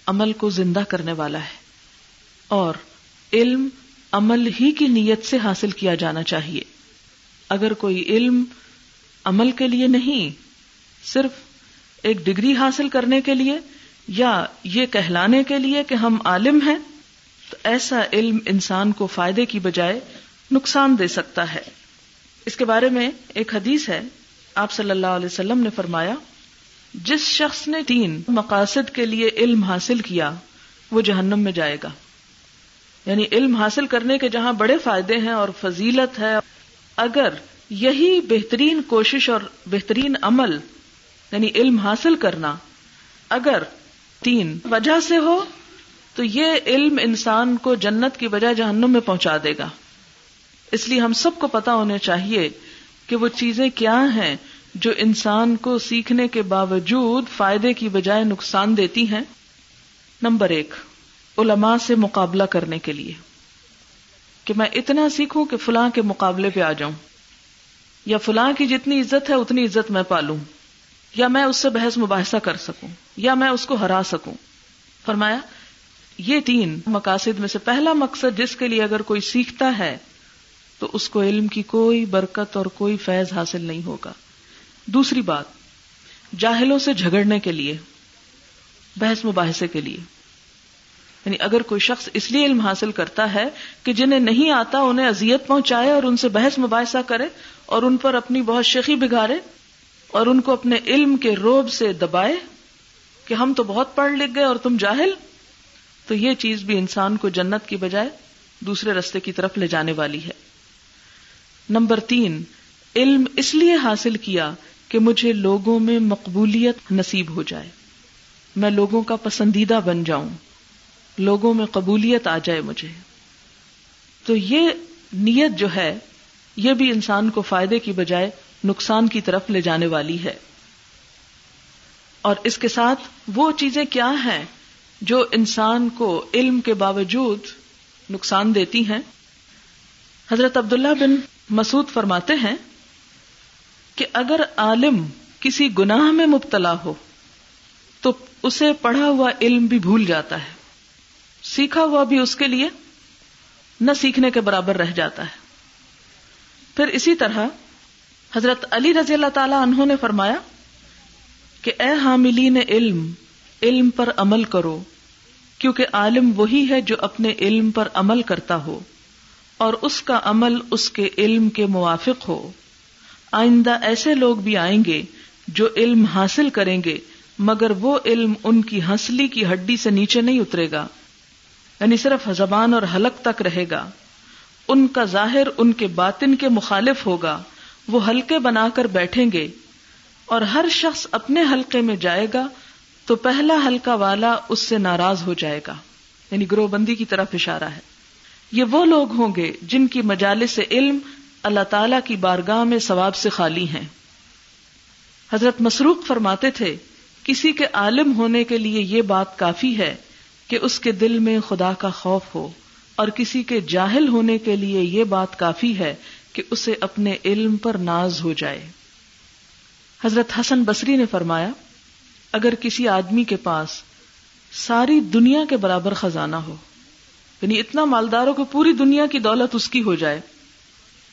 عمل کو زندہ کرنے والا ہے اور علم عمل ہی کی نیت سے حاصل کیا جانا چاہیے۔ اگر کوئی علم عمل کے لیے نہیں، صرف ایک ڈگری حاصل کرنے کے لیے یا یہ کہلانے کے لیے کہ ہم عالم ہیں، تو ایسا علم انسان کو فائدے کی بجائے نقصان دے سکتا ہے۔ اس کے بارے میں ایک حدیث ہے، آپ صلی اللہ علیہ وسلم نے فرمایا جس شخص نے تین مقاصد کے لیے علم حاصل کیا، وہ جہنم میں جائے گا۔ یعنی علم حاصل کرنے کے جہاں بڑے فائدے ہیں اور فضیلت ہے، اگر یہی بہترین کوشش اور بہترین عمل یعنی علم حاصل کرنا، اگر تین وجہ سے ہو، تو یہ علم انسان کو جنت کی وجہ جہنم میں پہنچا دے گا۔ اس لیے ہم سب کو پتا ہونا چاہیے کہ وہ چیزیں کیا ہیں جو انسان کو سیکھنے کے باوجود فائدے کی بجائے نقصان دیتی ہیں، نمبر ایک، علماء سے مقابلہ کرنے کے لیے۔ کہ میں اتنا سیکھوں کہ فلاں کے مقابلے پہ آ جاؤں۔ یا فلاں کی جتنی عزت ہے، اتنی عزت میں پالوں۔ یا میں اس سے بحث مباحثہ کر سکوں۔ یا میں اس کو ہرا سکوں۔ فرمایا، یہ تین مقاصد میں سے پہلا مقصد جس کے لیے اگر کوئی سیکھتا ہے، تو اس کو علم کی کوئی برکت اور کوئی فیض حاصل نہیں ہوگا۔ دوسری بات، جاہلوں سے جھگڑنے کے لیے، بحث مباحثے کے لیے۔ یعنی اگر کوئی شخص اس لیے علم حاصل کرتا ہے کہ جنہیں نہیں آتا انہیں اذیت پہنچائے اور ان سے بحث مباحثہ کرے اور ان پر اپنی بہت شخی بگاڑے اور ان کو اپنے علم کے روب سے دبائے کہ ہم تو بہت پڑھ لکھ گئے اور تم جاہل، تو یہ چیز بھی انسان کو جنت کی بجائے دوسرے رستے کی طرف لے جانے والی ہے۔ نمبر تین علم اس لیے حاصل کیا کہ مجھے لوگوں میں مقبولیت نصیب ہو جائے۔ میں لوگوں کا پسندیدہ بن جاؤں۔ لوگوں میں قبولیت آ جائے مجھے۔ تو یہ نیت جو ہے، یہ بھی انسان کو فائدے کی بجائے نقصان کی طرف لے جانے والی ہے۔ اور اس کے ساتھ وہ چیزیں کیا ہیں جو انسان کو علم کے باوجود نقصان دیتی ہیں؟ حضرت عبداللہ بن مسعود فرماتے ہیں کہ اگر عالم کسی گناہ میں مبتلا ہو، تو اسے پڑھا ہوا علم بھی بھول جاتا ہے، سیکھا ہوا بھی اس کے لیے نہ سیکھنے کے برابر رہ جاتا ہے۔ پھر اسی طرح حضرت علی رضی اللہ تعالی انہوں نے فرمایا کہ اے حاملین علم علم پر عمل کرو، کیونکہ عالم وہی ہے جو اپنے علم پر عمل کرتا ہو، اور اس کا عمل اس کے علم کے موافق ہو۔ آئندہ ایسے لوگ بھی آئیں گے جو علم حاصل کریں گے، مگر وہ علم ان کی ہنسلی کی ہڈی سے نیچے نہیں اترے گا یعنی صرف زبان اور حلق تک رہے گا۔ ان کا ظاہر ان کے باطن کے مخالف ہوگا، وہ حلقے بنا کر بیٹھیں گے۔ اور ہر شخص اپنے حلقے میں جائے گا تو پہلا حلقہ والا اس سے ناراض ہو جائے گا۔ یعنی گروہ بندی کی طرف اشارہ ہے۔ یہ وہ لوگ ہوں گے جن کی مجالس علم اللہ تعالی کی بارگاہ میں ثواب سے خالی ہیں۔ حضرت مسروق فرماتے تھے، کسی کے عالم ہونے کے لیے یہ بات کافی ہے کہ اس کے دل میں خدا کا خوف ہو، اور کسی کے جاہل ہونے کے لیے یہ بات کافی ہے کہ اسے اپنے علم پر ناز ہو جائے۔ حضرت حسن بصری نے فرمایا، اگر کسی آدمی کے پاس ساری دنیا کے برابر خزانہ ہو یعنی اتنا مالدار ہو کہ پوری دنیا کی دولت اس کی ہو جائے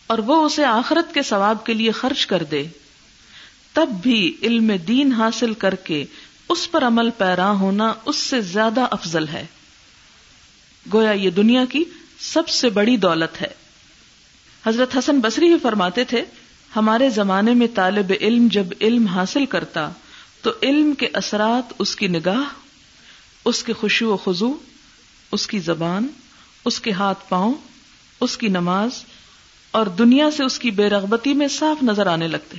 اور وہ اسے آخرت کے ثواب کے لیے خرچ کر دے۔ تب بھی علم دین حاصل کر کے اس پر عمل پیرا ہونا اس سے زیادہ افضل ہے۔ گویا یہ دنیا کی سب سے بڑی دولت ہے۔ حضرت حسن بصری ہی فرماتے تھے، ہمارے زمانے میں طالب علم جب علم حاصل کرتا تو علم کے اثرات اس کی نگاہ، اس کے خوشو و خزو اس کی زبان، اس کے ہاتھ پاؤں، اس کی نماز اور دنیا سے اس کی بے رغبتی میں صاف نظر آنے لگتے۔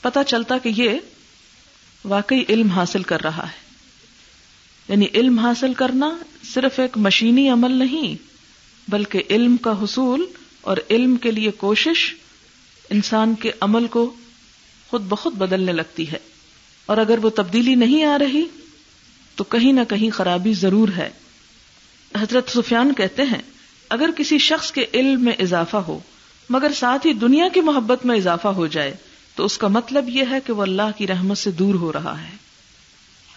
پتا چلتا کہ یہ واقعی علم حاصل کر رہا ہے۔ یعنی علم حاصل کرنا صرف ایک مشینی عمل نہیں، بلکہ علم کا حصول اور علم کے لیے کوشش انسان کے عمل کو خود بخود بدلنے لگتی ہے۔ اور اگر وہ تبدیلی نہیں آ رہی، تو کہیں نہ کہیں خرابی ضرور ہے۔ حضرت سفیان کہتے ہیں اگر کسی شخص کے علم میں اضافہ ہو، مگر ساتھ ہی دنیا کی محبت میں اضافہ ہو جائے، تو اس کا مطلب یہ ہے کہ وہ اللہ کی رحمت سے دور ہو رہا ہے۔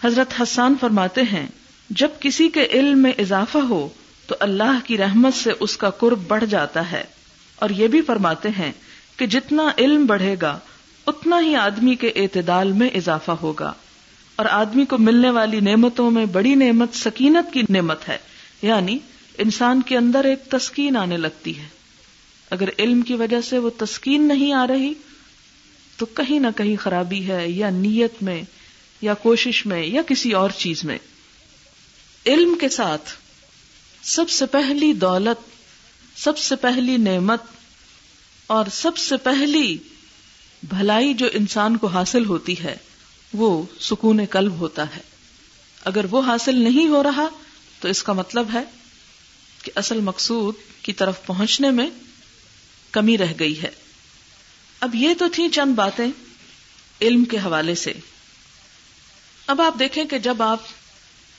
حضرت حسان فرماتے ہیں، جب کسی کے علم میں اضافہ ہو، تو اللہ کی رحمت سے اس کا قرب بڑھ جاتا ہے۔ اور یہ بھی فرماتے ہیں کہ جتنا علم بڑھے گا، اتنا ہی آدمی کے اعتدال میں اضافہ ہوگا۔ اور آدمی کو ملنے والی نعمتوں میں بڑی نعمت، سکینت کی نعمت ہے۔ یعنی انسان کے اندر ایک تسکین آنے لگتی ہے۔ اگر علم کی وجہ سے وہ تسکین نہیں آ رہی، تو کہیں نہ کہیں خرابی ہے یا نیت میں، یا کوشش میں، یا کسی اور چیز میں۔ علم کے ساتھ سب سے پہلی دولت، سب سے پہلی نعمت، اور سب سے پہلی بھلائی جو انسان کو حاصل ہوتی ہے، وہ سکون قلب ہوتا ہے۔ اگر وہ حاصل نہیں ہو رہا، تو اس کا مطلب ہے کہ اصل مقصود کی طرف پہنچنے میں کمی رہ گئی ہے۔ اب یہ تو تھی چند باتیں علم کے حوالے سے۔ اب آپ دیکھیں کہ جب آپ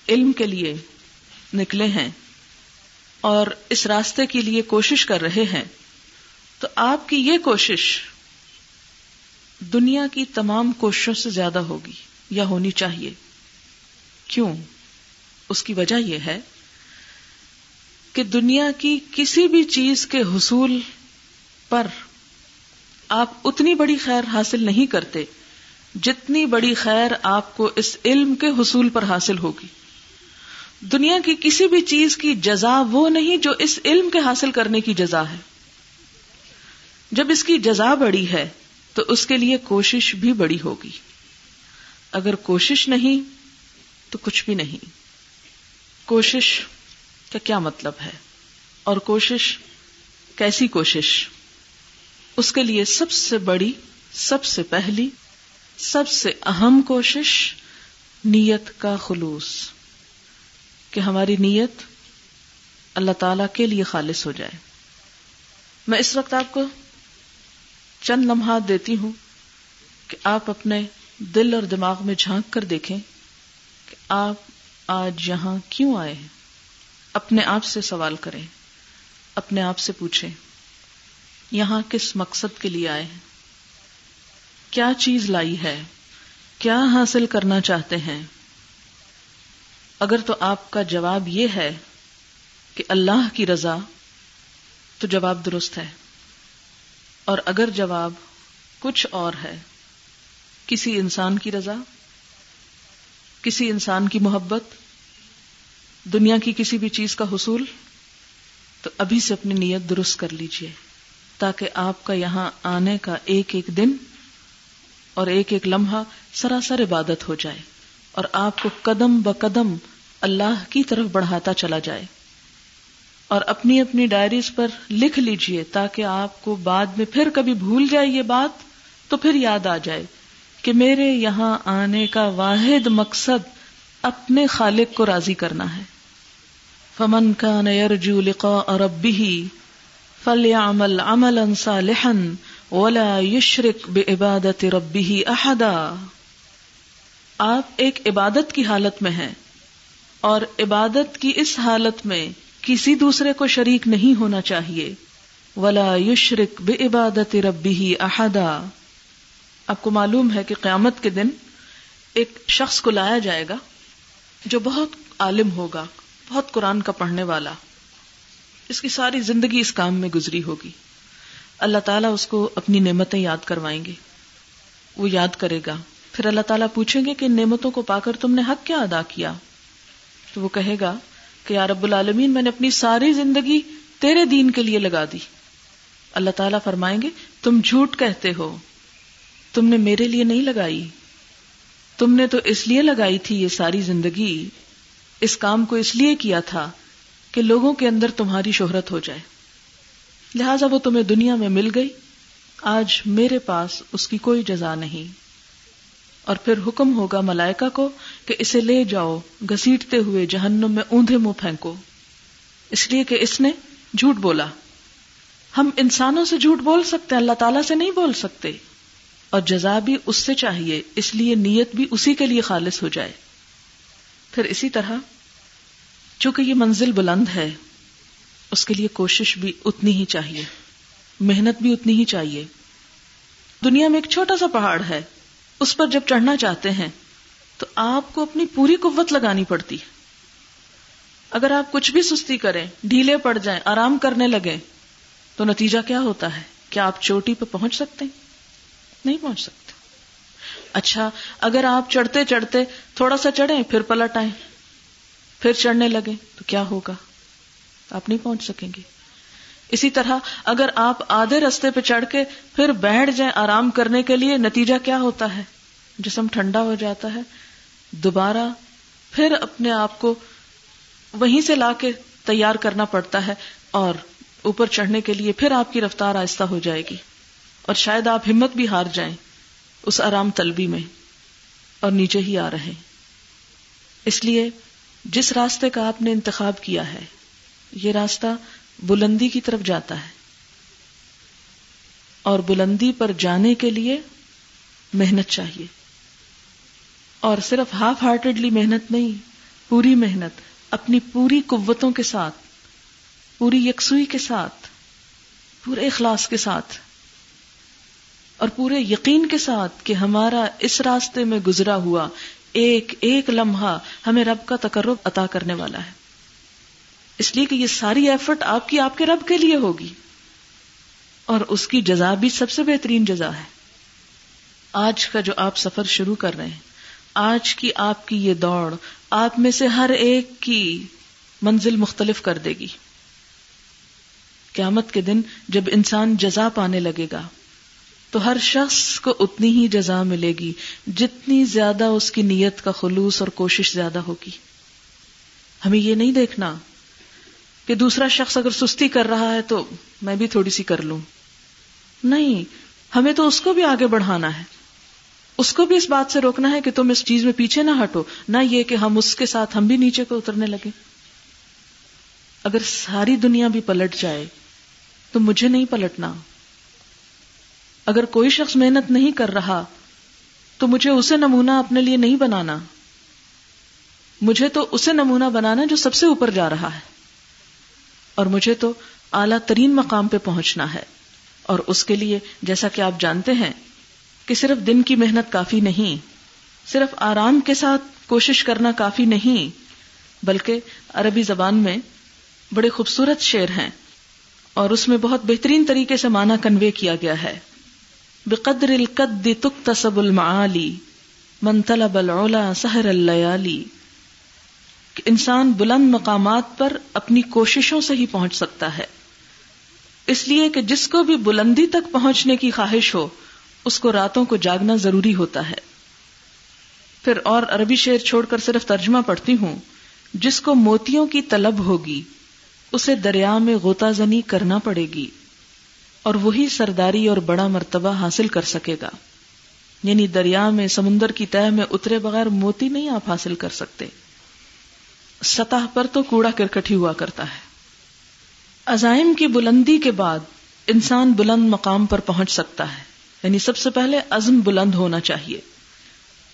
علم کے لیے نکلے ہیں اور اس راستے کے لیے کوشش کر رہے ہیں، تو آپ کی یہ کوشش دنیا کی تمام کوششوں سے زیادہ ہوگی یا ہونی چاہیے۔ کیوں؟ اس کی وجہ یہ ہے کہ دنیا کی کسی بھی چیز کے حصول پر آپ اتنی بڑی خیر حاصل نہیں کرتے جتنی بڑی خیر آپ کو اس علم کے حصول پر حاصل ہوگی۔ دنیا کی کسی بھی چیز کی جزا وہ نہیں جو اس علم کے حاصل کرنے کی جزا ہے۔ جب اس کی جزا بڑی ہے تو اس کے لیے کوشش بھی بڑی ہوگی۔ اگر کوشش نہیں تو کچھ بھی نہیں۔ کوشش کا کیا مطلب ہے؟ اور کوشش، کیسی کوشش؟ اس کے لیے سب سے بڑی، سب سے پہلی، سب سے اہم کوشش نیت کا خلوص، کہ ہماری نیت اللہ تعالی کے لیے خالص ہو جائے۔ میں اس وقت آپ کو چند لمحات دیتی ہوں کہ آپ اپنے دل اور دماغ میں جھانک کر دیکھیں کہ آپ آج یہاں کیوں آئے ہیں۔ اپنے آپ سے سوال کریں، اپنے آپ سے پوچھیں، یہاں کس مقصد کے لیے آئے ہیں؟ کیا چیز لائی ہے؟ کیا حاصل کرنا چاہتے ہیں؟ اگر تو آپ کا جواب یہ ہے کہ اللہ کی رضا، تو جواب درست ہے۔ اور اگر جواب کچھ اور ہے، کسی انسان کی رضا، کسی انسان کی محبت دنیا کی کسی بھی چیز کا حصول، تو ابھی سے اپنی نیت درست کر لیجیے، تاکہ آپ کا یہاں آنے کا ایک ایک دن اور ایک ایک لمحہ سراسر عبادت ہو جائے اور آپ کو قدم ب قدم اللہ کی طرف بڑھاتا چلا جائے۔ اور اپنی اپنی ڈائریز پر لکھ لیجیے تاکہ آپ کو بعد میں پھر کبھی بھول جائے یہ بات، تو پھر یاد آ جائے کہ میرے یہاں آنے کا واحد مقصد اپنے خالق کو راضی کرنا ہے۔ فمن کا نیرجو لقاء اور فلیعمل عملا صالحا ولا یشرک بعبادت ربه احدا آپ ایک عبادت کی حالت میں ہیں اور عبادت کی اس حالت میں کسی دوسرے کو شریک نہیں ہونا چاہیے۔ ولا یشرک بے عبادت ربی احدا آپ کو معلوم ہے کہ قیامت کے دن ایک شخص کو لایا جائے گا۔ جو بہت عالم ہوگا، بہت قرآن کا پڑھنے والا، اس کی ساری زندگی اس کام میں گزری ہوگی۔ اللہ تعالیٰ اس کو اپنی نعمتیں یاد کروائیں گے۔ وہ یاد کرے گا۔ پھر اللہ تعالیٰ پوچھیں گے کہ ان نعمتوں کو پا کر تم نے حق کیا ادا کیا؟ تو وہ کہے گا کہ یا رب العالمین، میں نے اپنی ساری زندگی تیرے دین کے لیے لگا دی۔ اللہ تعالیٰ فرمائیں گے، تم جھوٹ کہتے ہو، تم نے میرے لیے نہیں لگائی۔ تم نے تو اس لیے لگائی تھی یہ ساری زندگی، اس کام کو اس لیے کیا تھا کہ لوگوں کے اندر تمہاری شہرت ہو جائے۔ لہذا وہ تمہیں دنیا میں مل گئی، آج میرے پاس اس کی کوئی جزا نہیں۔ اور پھر حکم ہوگا ملائکہ کو کہ اسے لے جاؤ گسیٹتے ہوئے جہنم میں اوندھے منہ پھینکو۔ اس لیے کہ اس نے جھوٹ بولا۔ ہم انسانوں سے جھوٹ بول سکتے ہیں، اللہ تعالیٰ سے نہیں بول سکتے۔ اور جزا بھی اس سے چاہیے، اس لیے نیت بھی اسی کے لیے خالص ہو جائے۔ پھر اسی طرح، چونکہ یہ منزل بلند ہے، اس کے لیے کوشش بھی اتنی ہی چاہیے۔ محنت بھی اتنی ہی چاہیے۔ دنیا میں ایک چھوٹا سا پہاڑ ہے، اس پر جب چڑھنا چاہتے ہیں، تو آپ کو اپنی پوری قوت لگانی پڑتی ہے۔ اگر آپ کچھ بھی سستی کریں، ڈھیلے پڑ جائیں، آرام کرنے لگے تو نتیجہ کیا ہوتا ہے؟ کیا آپ چوٹی پہ پہنچ سکتے ہیں؟ نہیں پہنچ سکتے۔ اچھا اگر آپ چڑھتے چڑھتے تھوڑا سا چڑھیں، پھر پلٹ آئیں، پھر چڑھنے لگے تو کیا ہوگا؟ آپ نہیں پہنچ سکیں گے۔ اسی طرح، اگر آپ آدھے رستے پہ چڑھ کے پھر بیٹھ جائیں آرام کرنے کے لیے، نتیجہ کیا ہوتا ہے؟ جسم ٹھنڈا ہو جاتا ہے، دوبارہ پھر اپنے آپ کو وہیں سے لا کے تیار کرنا پڑتا ہے اور اوپر چڑھنے کے لیے پھر آپ کی رفتار آہستہ ہو جائے گی۔ اور شاید آپ ہمت بھی ہار جائیں اس آرام طلبی میں اور نیچے ہی آ رہے اس لیے جس راستے کا آپ نے انتخاب کیا ہے، یہ راستہ بلندی کی طرف جاتا ہے۔ اور بلندی پر جانے کے لیے محنت چاہیے۔ اور صرف ہاف ہارٹیڈلی محنت نہیں، پوری محنت، اپنی پوری قوتوں کے ساتھ، پوری یکسوئی کے ساتھ، پورے اخلاص کے ساتھ۔ اور پورے یقین کے ساتھ کہ ہمارا اس راستے میں گزرا ہوا ایک ایک لمحہ ہمیں رب کا تقرب عطا کرنے والا ہے۔ اس لیے کہ یہ ساری ایفرٹ آپ کی آپ کے رب کے لیے ہوگی۔ اور اس کی جزا بھی سب سے بہترین جزا ہے۔ آج کا جو آپ سفر شروع کر رہے ہیں، آج کی آپ کی یہ دوڑ آپ میں سے ہر ایک کی منزل مختلف کر دے گی۔ قیامت کے دن جب انسان جزا پانے لگے گا تو ہر شخص کو اتنی ہی جزا ملے گی جتنی زیادہ اس کی نیت کا خلوص اور کوشش زیادہ ہوگی۔ ہمیں یہ نہیں دیکھنا کہ دوسرا شخص اگر سستی کر رہا ہے تو میں بھی تھوڑی سی کر لوں۔ نہیں، ہمیں تو اس کو بھی آگے بڑھانا ہے۔ اس کو بھی اس بات سے روکنا ہے کہ تم اس چیز میں پیچھے نہ ہٹو، نہ یہ کہ ہم اس کے ساتھ ہم بھی نیچے کو اترنے لگے اگر ساری دنیا بھی پلٹ جائے تو مجھے نہیں پلٹنا۔ اگر کوئی شخص محنت نہیں کر رہا، تو مجھے اسے نمونہ اپنے لیے نہیں بنانا۔ مجھے تو اسے نمونہ بنانا جو سب سے اوپر جا رہا ہے۔ اور مجھے تو اعلی ترین مقام پہ پہنچنا ہے۔ اور اس کے لیے جیسا کہ آپ جانتے ہیں کہ صرف دن کی محنت کافی نہیں، صرف آرام کے ساتھ کوشش کرنا کافی نہیں، بلکہ عربی زبان میں بڑے خوبصورت شعر ہیں۔ اور اس میں بہت بہترین طریقے سے معنی کنوے کیا گیا ہے۔ بقدر القد تکتسب المعالی، من طلب العلا سحر اللیالی۔ کہ انسان بلند مقامات پر اپنی کوششوں سے ہی پہنچ سکتا ہے۔ اس لیے کہ جس کو بھی بلندی تک پہنچنے کی خواہش ہو، اس کو راتوں کو جاگنا ضروری ہوتا ہے۔ پھر اور عربی شعر چھوڑ کر صرف ترجمہ پڑھتی ہوں۔ جس کو موتیوں کی طلب ہوگی، اسے دریا میں غوطہ زنی کرنا پڑے گی۔ اور وہی سرداری اور بڑا مرتبہ حاصل کر سکے گا۔ یعنی دریا میں، سمندر کی تہ میں اترے بغیر موتی نہیں آپ حاصل کر سکتے۔ سطح پر تو کوڑا کرکٹ ہی ہوا کرتا ہے۔ عزائم کی بلندی کے بعد انسان بلند مقام پر پہنچ سکتا ہے۔ یعنی سب سے پہلے عزم بلند ہونا چاہیے۔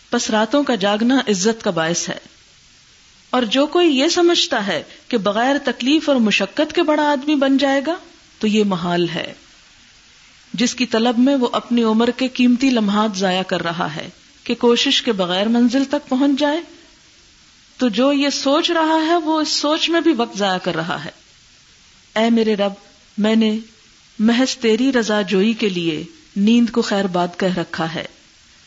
پس راتوں کا جاگنا عزت کا باعث ہے۔ اور جو کوئی یہ سمجھتا ہے کہ بغیر تکلیف اور مشقت کے بڑا آدمی بن جائے گا، تو یہ محال ہے۔ جس کی طلب میں وہ اپنی عمر کے قیمتی لمحات ضائع کر رہا ہے کہ کوشش کے بغیر منزل تک پہنچ جائے۔ تو جو یہ سوچ رہا ہے وہ اس سوچ میں بھی وقت ضائع کر رہا ہے۔ اے میرے رب، میں نے محض تیری رضا جوئی کے لیے نیند کو خیر بات کہہ رکھا ہے۔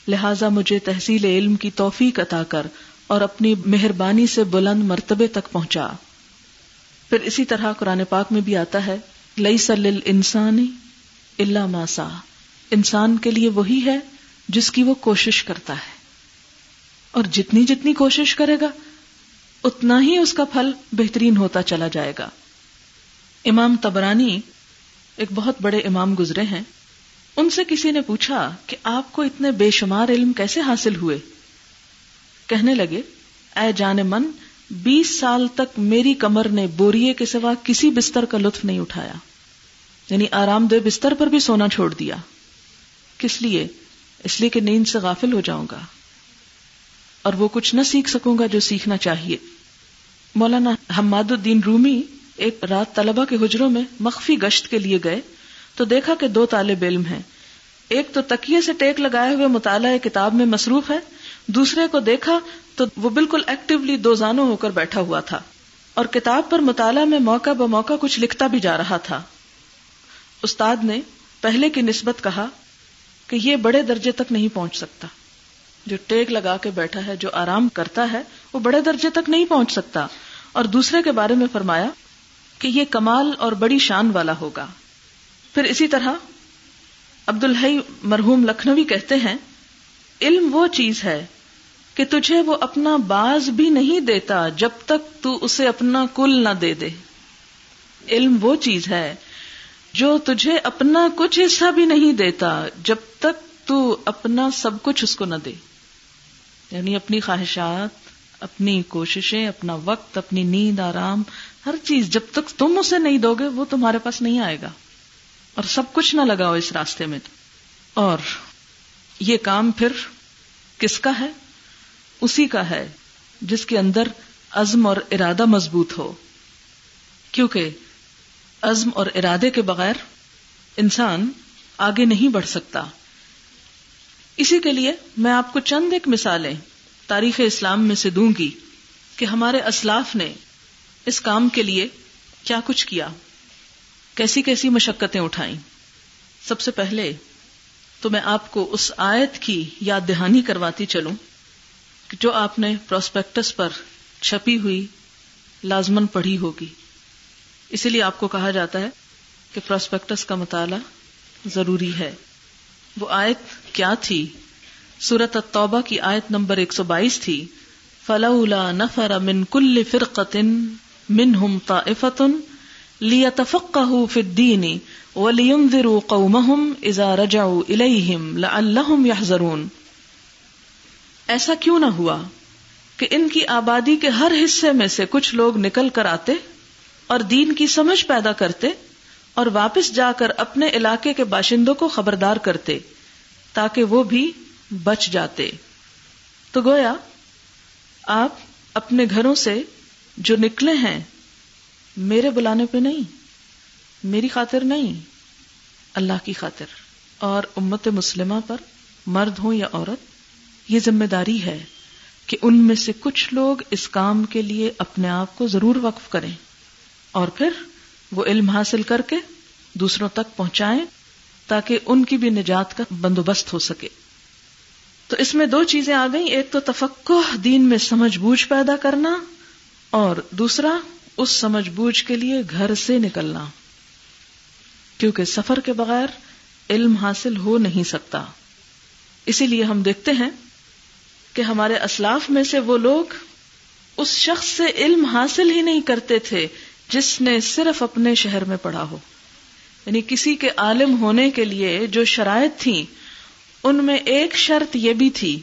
لہذا مجھے تحصیل علم کی توفیق عطا کر اور اپنی مہربانی سے بلند مرتبے تک پہنچا۔ پھر اسی طرح قرآن پاک میں بھی آتا ہے لئی سل انسانی اللہ ماسا انسان کے لیے وہی ہے جس کی وہ کوشش کرتا ہے۔ اور جتنی جتنی کوشش کرے گا، اتنا ہی اس کا پھل بہترین ہوتا چلا جائے گا۔ امام تبرانی ایک بہت بڑے امام گزرے ہیں۔ ان سے کسی نے پوچھا کہ آپ کو اتنے بے شمار علم کیسے حاصل ہوئے؟ کہنے لگے، اے جان من، بیس سال تک میری کمر نے بوریے کے سوا کسی بستر کا لطف نہیں اٹھایا۔ یعنی آرام دہ بستر پر بھی سونا چھوڑ دیا۔ کس لیے؟ اس لیے کہ نیند سے غافل ہو جاؤں گا۔ اور وہ کچھ نہ سیکھ سکوں گا جو سیکھنا چاہیے۔ مولانا حماد الدین رومی ایک رات طلبہ کے حجروں میں مخفی گشت کے لیے گئے تو دیکھا کہ دو طالب علم ہیں۔ ایک تو تکیے سے ٹیک لگائے ہوئے مطالعہ کتاب میں مصروف ہے۔ دوسرے کو دیکھا تو وہ بالکل ایکٹیولی دو زانوں ہو کر بیٹھا ہوا تھا۔ اور کتاب پر مطالعہ میں موقع ب موقع کچھ لکھتا بھی جا رہا تھا۔ استاد نے پہلے کی نسبت کہا کہ یہ بڑے درجے تک نہیں پہنچ سکتا۔ جو ٹیک لگا کے بیٹھا ہے، جو آرام کرتا ہے، وہ بڑے درجے تک نہیں پہنچ سکتا۔ اور دوسرے کے بارے میں فرمایا کہ یہ کمال اور بڑی شان والا ہوگا۔ پھر اسی طرح عبد الحی مرحوم لکھنوی کہتے ہیں، علم وہ چیز ہے کہ تجھے وہ اپنا باز بھی نہیں دیتا جب تک تو اسے اپنا کل نہ دے دے۔ علم وہ چیز ہے جو تجھے اپنا کچھ حصہ بھی نہیں دیتا، جب تک تو اپنا سب کچھ اس کو نہ دے۔ یعنی اپنی خواہشات، اپنی کوششیں، اپنا وقت، اپنی نیند، آرام، ہر چیز، جب تک تم اسے نہیں دو گے، وہ تمہارے پاس نہیں آئے گا۔ اور سب کچھ نہ لگاؤ اس راستے میں۔ اور یہ کام پھر کس کا ہے؟ اسی کا ہے جس کے اندر عزم اور ارادہ مضبوط ہو۔ کیونکہ عزم اور ارادے کے بغیر انسان آگے نہیں بڑھ سکتا۔ اسی کے لیے میں آپ کو چند ایک مثالیں تاریخ اسلام میں سے دوں گی کہ ہمارے اسلاف نے اس کام کے لیے کیا کچھ کیا۔ کیسی کیسی مشقتیں اٹھائیں۔ سب سے پہلے تو میں آپ کو اس آیت کی یاد دہانی کرواتی چلوں جو آپ نے پروسپیکٹس پر چھپی ہوئی لازمن پڑھی ہوگی۔ اسی لیے آپ کو کہا جاتا ہے کہ پروسپیکٹس کا مطالعہ ضروری ہے۔ وہ آیت کیا تھی؟ سورت التوبہ کی آیت نمبر ایک سو بائیس تھی۔ فلولا نفر من کل فرقتن منہم طائفتن لیتفقہوا فی الدین ولینذروا قومہم اذا رجعوا الیہم لعلہم یحذرون ایسا کیوں نہ ہوا کہ ان کی آبادی کے ہر حصے میں سے کچھ لوگ نکل کر آتے اور دین کی سمجھ پیدا کرتے اور واپس جا کر اپنے علاقے کے باشندوں کو خبردار کرتے تاکہ وہ بھی بچ جاتے۔ تو گویا، آپ اپنے گھروں سے جو نکلے ہیں، میرے بلانے پہ نہیں، میری خاطر نہیں، اللہ کی خاطر۔ اور امت مسلمہ پر مرد ہوں یا عورت، یہ ذمہ داری ہے کہ ان میں سے کچھ لوگ اس کام کے لیے اپنے آپ کو ضرور وقف کریں۔ اور پھر وہ علم حاصل کر کے دوسروں تک پہنچائیں تاکہ ان کی بھی نجات کا بندوبست ہو سکے۔ تو اس میں دو چیزیں آ گئیں، ایک تو تفقع دین میں سمجھ بوجھ پیدا کرنا اور دوسرا اس سمجھ بوجھ کے لیے گھر سے نکلنا۔ کیونکہ سفر کے بغیر علم حاصل ہو نہیں سکتا۔ اسی لیے ہم دیکھتے ہیں کہ ہمارے اسلاف میں سے وہ لوگ اس شخص سے علم حاصل ہی نہیں کرتے تھے جس نے صرف اپنے شہر میں پڑھا ہو۔ یعنی کسی کے عالم ہونے کے لیے جو شرائط تھیں، ان میں ایک شرط یہ بھی تھی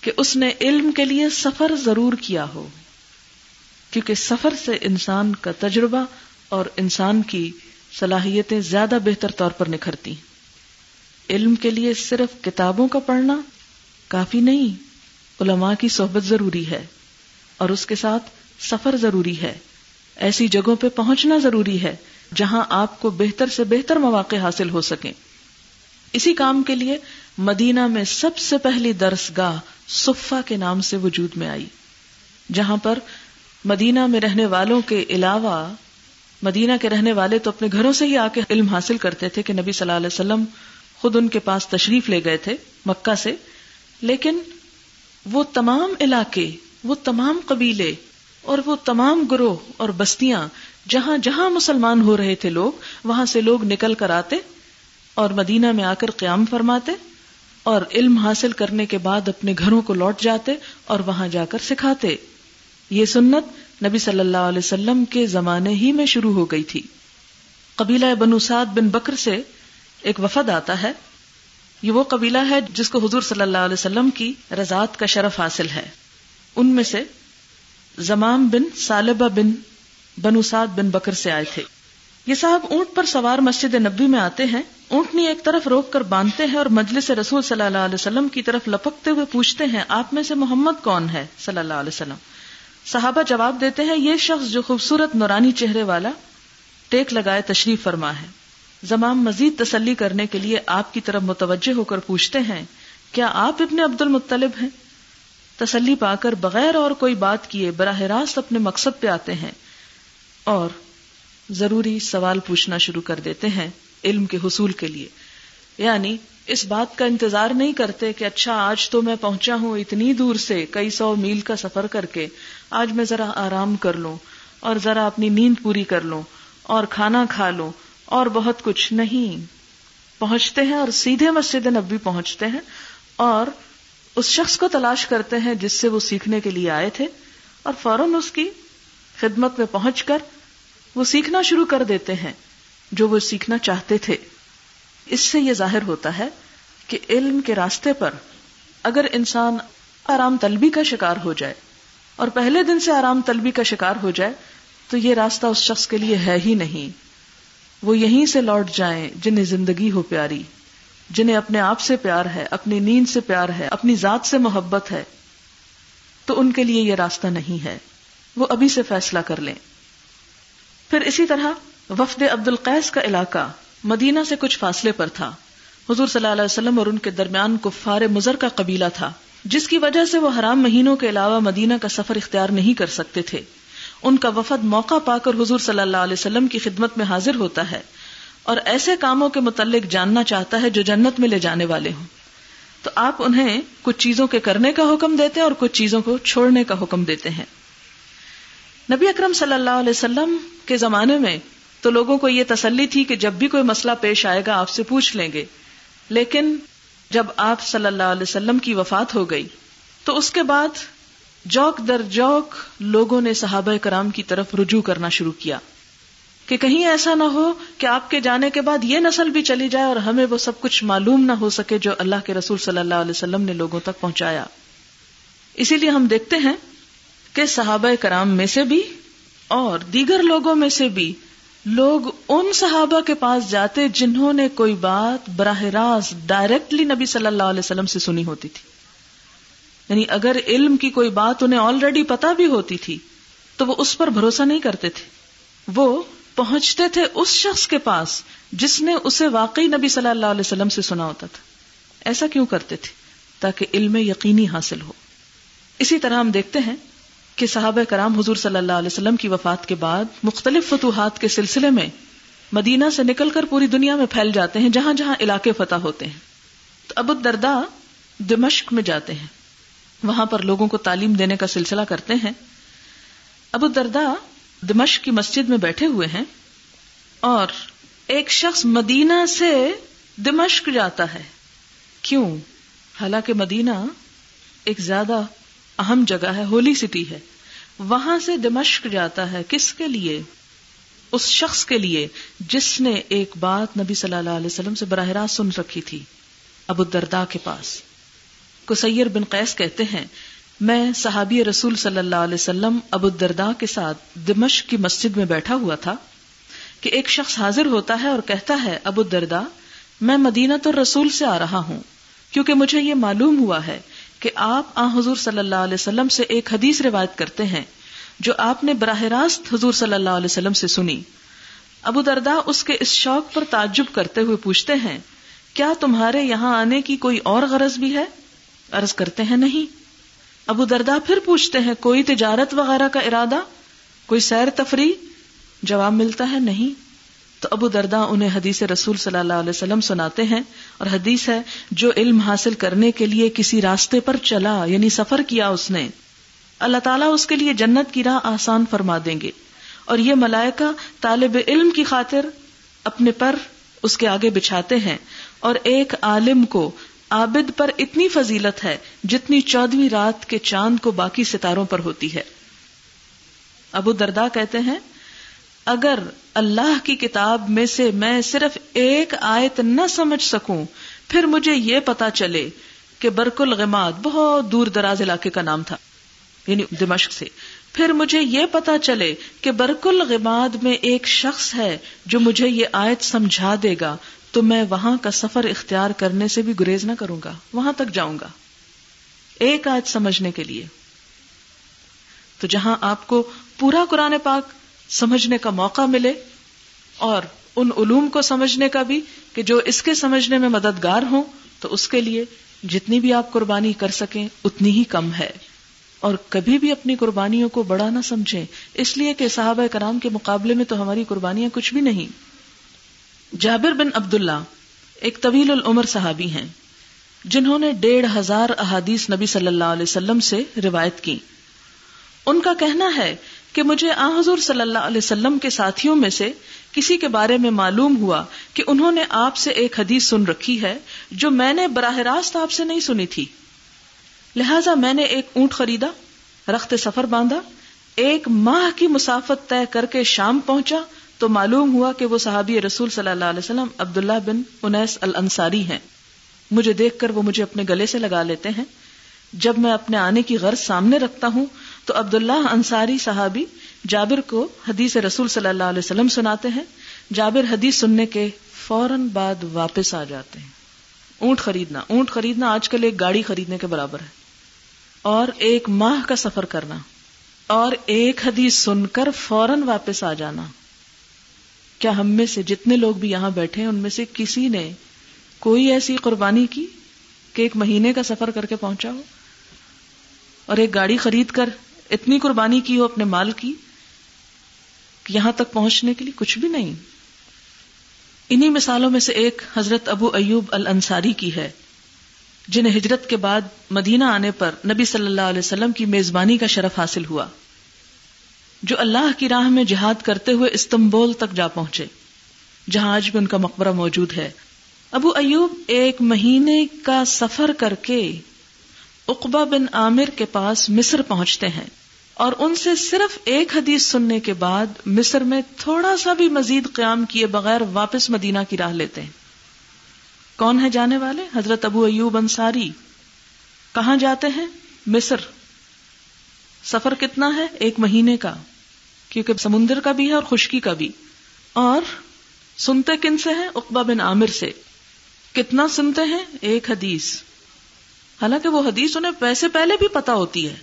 کہ اس نے علم کے لیے سفر ضرور کیا ہو۔ کیونکہ سفر سے انسان کا تجربہ اور انسان کی صلاحیتیں زیادہ بہتر طور پر نکھرتی علم کے لیے صرف کتابوں کا پڑھنا کافی نہیں، علماء کی صحبت ضروری ہے اور اس کے ساتھ سفر ضروری ہے۔ ایسی جگہوں پہ پہنچنا ضروری ہے جہاں آپ کو بہتر سے بہتر مواقع حاصل ہو سکیں۔ اسی کام کے لیے مدینہ میں سب سے پہلی درس گاہ صفا کے نام سے وجود میں آئی، جہاں پر مدینہ میں رہنے والوں کے علاوہ، مدینہ کے رہنے والے تو اپنے گھروں سے ہی آ کے علم حاصل کرتے تھے کہ نبی صلی اللہ علیہ وسلم خود ان کے پاس تشریف لے گئے تھے مکہ سے، لیکن وہ تمام علاقے، وہ تمام قبیلے اور وہ تمام گروہ اور بستیاں جہاں جہاں مسلمان ہو رہے تھے لوگ، وہاں سے لوگ نکل کر آتے اور مدینہ میں آ کر قیام فرماتے اور علم حاصل کرنے کے بعد اپنے گھروں کو لوٹ جاتے اور وہاں جا کر سکھاتے۔ یہ سنت نبی صلی اللہ علیہ وسلم کے زمانے ہی میں شروع ہو گئی تھی۔ قبیلہ بنو سعد بن بکر سے ایک وفد آتا ہے۔ یہ وہ قبیلہ ہے جس کو حضور صلی اللہ علیہ وسلم کی رضاط کا شرف حاصل ہے۔ ان میں سے زمام بن سالبہ بن بنوساد بن بکر سے آئے تھے۔ یہ صاحب اونٹ پر سوار مسجد نبی میں آتے ہیں۔ اونٹنی ایک طرف روک کر باندھتے ہیں اور مجلس رسول صلی اللہ علیہ وسلم کی طرف لپکتے ہوئے پوچھتے ہیں، آپ میں سے محمد کون ہے؟ صلی اللہ علیہ وسلم۔ صحابہ جواب دیتے ہیں، یہ شخص جو خوبصورت نورانی چہرے والا ٹیک لگائے تشریف فرما ہے۔ زمام مزید تسلی کرنے کے لیے آپ کی طرف متوجہ ہو کر پوچھتے ہیں، کیا آپ ابن عبد المطلب ہیں؟ تسلی پا کر بغیر اور کوئی بات کیے براہ راست اپنے مقصد پہ آتے ہیں۔ اور ضروری سوال پوچھنا شروع کر دیتے ہیں علم کے حصول کے لیے۔ یعنی اس بات کا انتظار نہیں کرتے کہ اچھا آج تو میں پہنچا ہوں اتنی دور سے، کئی سو میل کا سفر کر کے۔ آج میں ذرا آرام کر لوں اور ذرا اپنی نیند پوری کر لوں اور کھانا کھا لوں اور بہت کچھ نہیں۔ پہنچتے ہیں اور سیدھے مسجد نبی پہنچتے ہیں اور اس شخص کو تلاش کرتے ہیں جس سے وہ سیکھنے کے لیے آئے تھے اور فوراً اس کی خدمت میں پہنچ کر وہ سیکھنا شروع کر دیتے ہیں جو وہ سیکھنا چاہتے تھے۔ اس سے یہ ظاہر ہوتا ہے کہ علم کے راستے پر اگر انسان آرام طلبی کا شکار ہو جائے اور پہلے دن سے آرام طلبی کا شکار ہو جائے تو یہ راستہ اس شخص کے لیے ہے ہی نہیں۔ وہ یہیں سے لوٹ جائیں جنہیں زندگی ہو پیاری۔ جنہیں اپنے آپ سے پیار ہے، اپنی نیند سے پیار ہے، اپنی ذات سے محبت ہے، تو ان کے لیے یہ راستہ نہیں ہے۔ وہ ابھی سے فیصلہ کر لیں۔ پھر اسی طرح وفد عبد القیس کا علاقہ مدینہ سے کچھ فاصلے پر تھا۔ حضور صلی اللہ علیہ وسلم اور ان کے درمیان کفار مزر کا قبیلہ تھا، جس کی وجہ سے وہ حرام مہینوں کے علاوہ مدینہ کا سفر اختیار نہیں کر سکتے تھے۔ ان کا وفد موقع پا کر حضور صلی اللہ علیہ وسلم کی خدمت میں حاضر ہوتا ہے۔ اور ایسے کاموں کے متعلق جاننا چاہتا ہے جو جنت میں لے جانے والے ہوں۔ تو آپ انہیں کچھ چیزوں کے کرنے کا حکم دیتے ہیں اور کچھ چیزوں کو چھوڑنے کا حکم دیتے ہیں۔ نبی اکرم صلی اللہ علیہ وسلم کے زمانے میں تو لوگوں کو یہ تسلی تھی کہ جب بھی کوئی مسئلہ پیش آئے گا آپ سے پوچھ لیں گے۔ لیکن جب آپ صلی اللہ علیہ وسلم کی وفات ہو گئی تو اس کے بعد جوک در جوک لوگوں نے صحابہ کرام کی طرف رجوع کرنا شروع کیا۔ کہ کہیں ایسا نہ ہو کہ آپ کے جانے کے بعد یہ نسل بھی چلی جائے اور ہمیں وہ سب کچھ معلوم نہ ہو سکے جو اللہ کے رسول صلی اللہ علیہ وسلم نے لوگوں تک پہنچایا۔ اسی لیے ہم دیکھتے ہیں کہ صحابہ کرام میں سے بھی اور دیگر لوگوں میں سے بھی لوگ ان صحابہ کے پاس جاتے جنہوں نے کوئی بات براہ راست ڈائریکٹلی نبی صلی اللہ علیہ وسلم سے سنی ہوتی تھی۔ یعنی اگر علم کی کوئی بات انہیں آلریڈی پتا بھی ہوتی تھی تو وہ اس پر بھروسہ نہیں کرتے تھے۔ وہ پہنچتے تھے اس شخص کے پاس جس نے اسے واقعی نبی صلی اللہ علیہ وسلم سے سنا ہوتا تھا۔ ایسا کیوں کرتے تھے؟ تاکہ علم یقینی حاصل ہو۔ اسی طرح ہم دیکھتے ہیں کہ صحابہ کرام حضور صلی اللہ علیہ وسلم کی وفات کے بعد مختلف فتوحات کے سلسلے میں مدینہ سے نکل کر پوری دنیا میں پھیل جاتے ہیں، جہاں جہاں علاقے فتح ہوتے ہیں۔ تو ابو دردا دمشق میں جاتے ہیں۔ وہاں پر لوگوں کو تعلیم دینے کا سلسلہ کرتے ہیں۔ ابو دردا دمشق کی مسجد میں بیٹھے ہوئے ہیں اور ایک شخص مدینہ سے دمشق جاتا ہے۔ کیوں؟ حالانکہ مدینہ ایک زیادہ اہم جگہ ہے، ہولی سٹی ہے۔ وہاں سے دمشق جاتا ہے کس کے لیے؟ اس شخص کے لیے جس نے ایک بات نبی صلی اللہ علیہ وسلم سے براہ راست سن رکھی تھی ابو دردا کے پاس۔ کو سیر بن قیس کہتے ہیں میں صحابی رسول صلی اللہ علیہ وسلم ابو دردا کے ساتھ دمشق کی مسجد میں بیٹھا ہوا تھا کہ ایک شخص حاضر ہوتا ہے اور کہتا ہے، ابو دردا میں مدینہ تو رسول سے آ رہا ہوں، کیونکہ مجھے یہ معلوم ہوا ہے کہ آپ آ حضور صلی اللہ علیہ وسلم سے ایک حدیث روایت کرتے ہیں، جو آپ نے براہ راست حضور صلی اللہ علیہ وسلم سے سنی۔ ابو دردا اس کے اس شوق پر تعجب کرتے ہوئے پوچھتے ہیں، کیا تمہارے یہاں آنے کی کوئی اور غرض بھی ہے؟ عرض کرتے ہیں، نہیں۔ ابو دردا پھر پوچھتے ہیں، کوئی تجارت وغیرہ کا ارادہ؟ کوئی سیر تفریح؟ جواب ملتا ہے، نہیں۔ تو ابو دردا انہیں حدیث رسول صلی اللہ علیہ وسلم سناتے ہیں اور حدیث ہے، جو علم حاصل کرنے کے لیے کسی راستے پر چلا یعنی سفر کیا اس نے۔ اللہ تعالیٰ اس کے لیے جنت کی راہ آسان فرما دیں گے۔ اور یہ ملائکہ طالب علم کی خاطر اپنے پر اس کے آگے بچھاتے ہیں۔ اور ایک عالم کو عابد پر اتنی فضیلت ہے جتنی چودویں رات کے چاند کو باقی ستاروں پر ہوتی ہے۔ ابو دردا کہتے ہیں، اگر اللہ کی کتاب میں سے میں صرف ایک آیت نہ سمجھ سکوں، پھر مجھے یہ پتا چلے کہ برک الغماد بہت دور دراز علاقے کا نام تھا یعنی دمشق سے۔ پھر مجھے یہ پتا چلے کہ برک الغماد میں ایک شخص ہے جو مجھے یہ آیت سمجھا دے گا تو میں وہاں کا سفر اختیار کرنے سے بھی گریز نہ کروں گا، وہاں تک جاؤں گا۔ ایک آیت سمجھنے کے لیے۔ تو جہاں آپ کو پورا قرآن پاک سمجھنے کا موقع ملے اور ان علوم کو سمجھنے کا بھی کہ جو اس کے سمجھنے میں مددگار ہوں، تو اس کے لیے جتنی بھی آپ قربانی کر سکیں، اتنی ہی کم ہے۔ اور کبھی بھی اپنی قربانیوں کو بڑا نہ سمجھیں۔ اس لیے کہ صحابہ کرام کے مقابلے میں تو ہماری قربانیاں کچھ بھی نہیں۔ جابر بن عبداللہ ایک طویل العمر صحابی ہیں، جنہوں نے ڈیڑھ ہزار احادیث نبی صلی اللہ علیہ وسلم سے روایت کی۔ ان کا کہنا ہے کہ مجھے آ حضور صلی اللہ علیہ وسلم کے ساتھیوں میں سے کسی کے بارے میں معلوم ہوا کہ انہوں نے آپ سے ایک حدیث سن رکھی ہے جو میں نے براہ راست آپ سے نہیں سنی تھی۔ لہذا میں نے ایک اونٹ خریدا، رخت سفر باندھا، ایک ماہ کی مسافت طے کر کے شام پہنچا تو معلوم ہوا کہ وہ صحابی رسول صلی اللہ علیہ وسلم عبداللہ بن انیس الانصاری ہیں۔ مجھے دیکھ کر وہ مجھے اپنے گلے سے لگا لیتے ہیں۔ جب میں اپنے آنے کی غرض سامنے رکھتا ہوں تو عبداللہ انصاری صحابی جابر کو حدیث رسول صلی اللہ علیہ وسلم سناتے ہیں۔ جابر حدیث سننے کے فوراً بعد واپس آ جاتے ہیں۔ اونٹ خریدنا اونٹ خریدنا آج کل ایک گاڑی خریدنے کے برابر ہے۔ اور ایک ماہ کا سفر کرنا۔ اور ایک حدیث سن کر فوراً واپس آ جانا۔ کیا ہم میں سے جتنے لوگ بھی یہاں بیٹھے ہیں، ان میں سے کسی نے کوئی ایسی قربانی کی کہ ایک مہینے کا سفر کر کے پہنچا ہو؟ اور ایک گاڑی خرید کر اتنی قربانی کی ہو، اپنے مال کی، یہاں تک پہنچنے کے لیے کچھ بھی نہیں؟ انہی مثالوں میں سے ایک حضرت ابو ایوب الانصاری کی ہے، جنہیں ہجرت کے بعد مدینہ آنے پر نبی صلی اللہ علیہ وسلم کی میزبانی کا شرف حاصل ہوا۔ جو اللہ کی راہ میں جہاد کرتے ہوئے استنبول تک جا پہنچے، جہاں آج بھی ان کا مقبرہ موجود ہے۔ ابو ایوب ایک مہینے کا سفر کر کے اقبا بن عامر کے پاس مصر پہنچتے ہیں اور ان سے صرف ایک حدیث سننے کے بعد مصر میں تھوڑا سا بھی مزید قیام کیے بغیر واپس مدینہ کی راہ لیتے ہیں۔ کون ہے جانے والے؟ حضرت ابو ایوب انصاری۔ کہاں جاتے ہیں؟ مصر۔ سفر کتنا ہے؟ ایک مہینے کا۔ کیونکہ سمندر کا بھی ہے اور خشکی کا بھی۔ اور سنتے کن سے ہیں؟ اقبا بن عامر سے۔ کتنا سنتے ہیں؟ ایک حدیث۔ حالانکہ وہ حدیث انہیں پیسے پہلے بھی پتا ہوتی ہے۔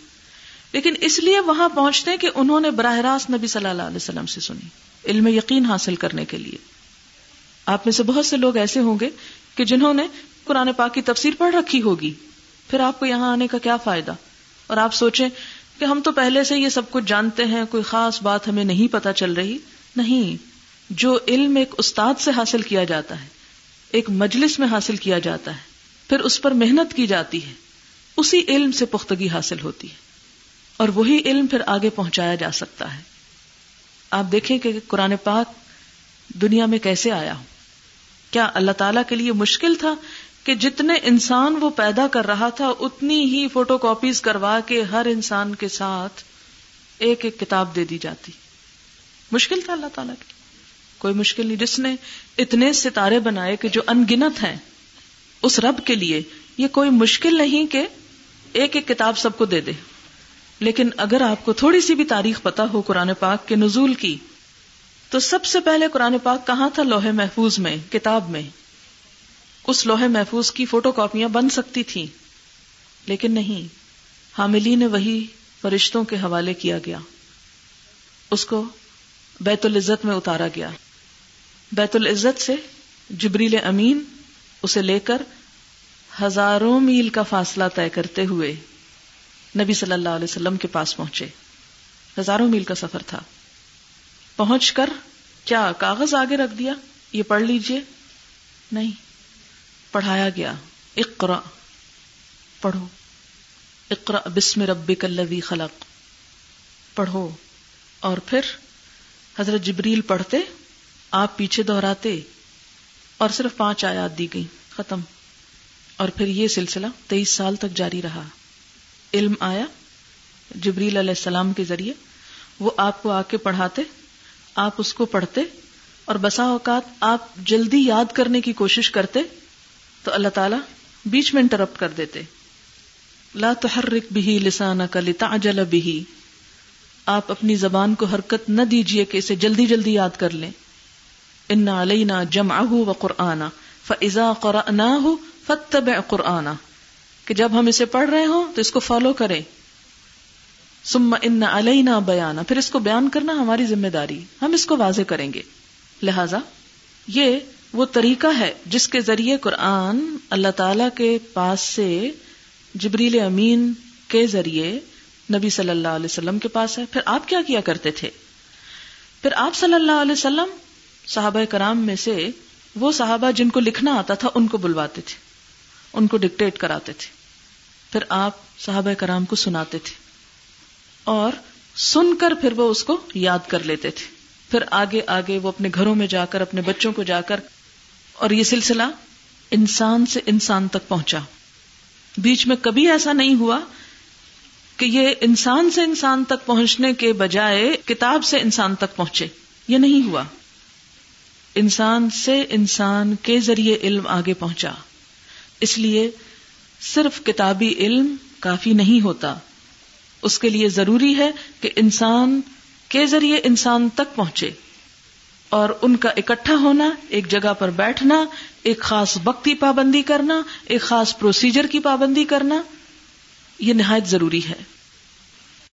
لیکن اس لیے وہاں پہنچتے کہ انہوں نے براہ راست نبی صلی اللہ علیہ وسلم سے سنی، علم یقین حاصل کرنے کے لیے۔ آپ میں سے بہت سے لوگ ایسے ہوں گے کہ جنہوں نے قرآن پاک کی تفسیر پڑھ رکھی ہوگی۔ پھر آپ کو یہاں آنے کا کیا فائدہ؟ اور آپ سوچیں کہ ہم تو پہلے سے یہ سب کچھ جانتے ہیں، کوئی خاص بات ہمیں نہیں پتا چل رہی۔ نہیں، جو علم ایک استاد سے حاصل کیا جاتا ہے، ایک مجلس میں حاصل کیا جاتا ہے، پھر اس پر محنت کی جاتی ہے۔ اسی علم سے پختگی حاصل ہوتی ہے۔ اور وہی علم پھر آگے پہنچایا جا سکتا ہے۔ آپ دیکھیں کہ قرآن پاک دنیا میں کیسے آیا ہو کیا اللہ تعالی کے لیے مشکل تھا؟ کہ جتنے انسان وہ پیدا کر رہا تھا، اتنی ہی فوٹو کاپیز کروا کے ہر انسان کے ساتھ ایک ایک کتاب دے دی جاتی۔ مشکل تھا اللہ تعالیٰ کی۔ کوئی مشکل نہیں۔ جس نے اتنے ستارے بنائے کہ جو انگنت ہیں اس رب کے لیے، یہ کوئی مشکل نہیں کہ ایک ایک کتاب سب کو دے دے۔ لیکن اگر آپ کو تھوڑی سی بھی تاریخ پتا ہو قرآن پاک کے نزول کی، تو سب سے پہلے قرآن پاک کہاں تھا؟ لوہے محفوظ میں، کتاب میں۔ اس لوہے محفوظ کی فوٹو کاپیاں بن سکتی تھیں۔ لیکن نہیں، حاملی نے وہی فرشتوں کے حوالے کیا گیا۔ اس کو بیت العزت میں اتارا گیا۔ بیت العزت سے جبریل امین اسے لے کر ہزاروں میل کا فاصلہ طے کرتے ہوئے نبی صلی اللہ علیہ وسلم کے پاس پہنچے۔ ہزاروں میل کا سفر تھا۔ پہنچ کر کیا کاغذ آگے رکھ دیا؟ یہ پڑھ لیجیے۔ نہیں۔ پڑھایا گیا۔ اقرا پڑھو۔ اقرا بسم ربک الذی خلق۔ پڑھو۔ اور پھر حضرت جبریل پڑھتے، آپ پیچھے دہراتے اور صرف پانچ آیات دی گئی ختم۔ اور پھر یہ سلسلہ تیئیس سال تک جاری رہا۔ علم آیا جبریل علیہ السلام کے ذریعے۔ وہ آپ کو آ کے پڑھاتے، آپ اس کو پڑھتے اور بسا اوقات آپ جلدی یاد کرنے کی کوشش کرتے تو اللہ تعالی بیچ میں انٹرپٹ کر دیتے۔ لا تحرک بھی لسانہ کا لتاجل بھی آپ اپنی زبان کو حرکت نہ دیجیے کہ اسے جلدی جلدی یاد کر لیں۔ ان علینا جمع و قرآن فضا قرآن ہو فتب قرآن کہ جب ہم اسے پڑھ رہے ہوں تو اس کو فالو کریں۔ سم ان علینا بیانا پھر اس کو بیان کرنا ہماری ذمہ داری۔ ہم اس کو واضح کریں گے۔ لہذا یہ وہ طریقہ ہے جس کے ذریعے قرآن اللہ تعالی کے پاس سے جبریل امین کے ذریعے نبی صلی اللہ علیہ وسلم کے پاس ہے۔ پھر آپ کیا کیا کرتے تھے؟ پھر آپ صلی اللہ علیہ وسلم صحابہ کرام میں سے وہ صحابہ جن کو لکھنا آتا تھا ان کو بلواتے تھے، ان کو ڈکٹیٹ کراتے تھے۔ پھر آپ صحابہ کرام کو سناتے تھے اور سن کر پھر وہ اس کو یاد کر لیتے تھے۔ پھر آگے آگے وہ اپنے گھروں میں جا کر، اپنے بچوں کو جا کر اور یہ سلسلہ انسان سے انسان تک پہنچا۔ بیچ میں کبھی ایسا نہیں ہوا کہ یہ انسان سے انسان تک پہنچنے کے بجائے کتاب سے انسان تک پہنچے۔ یہ نہیں ہوا۔ انسان سے انسان کے ذریعے علم آگے پہنچا۔ اس لیے صرف کتابی علم کافی نہیں ہوتا۔ اس کے لیے ضروری ہے کہ انسان کے ذریعے انسان تک پہنچے۔ اور ان کا اکٹھا ہونا، ایک جگہ پر بیٹھنا، ایک خاص وقت کی پابندی کرنا، ایک خاص پروسیجر کی پابندی کرنا، یہ نہایت ضروری ہے۔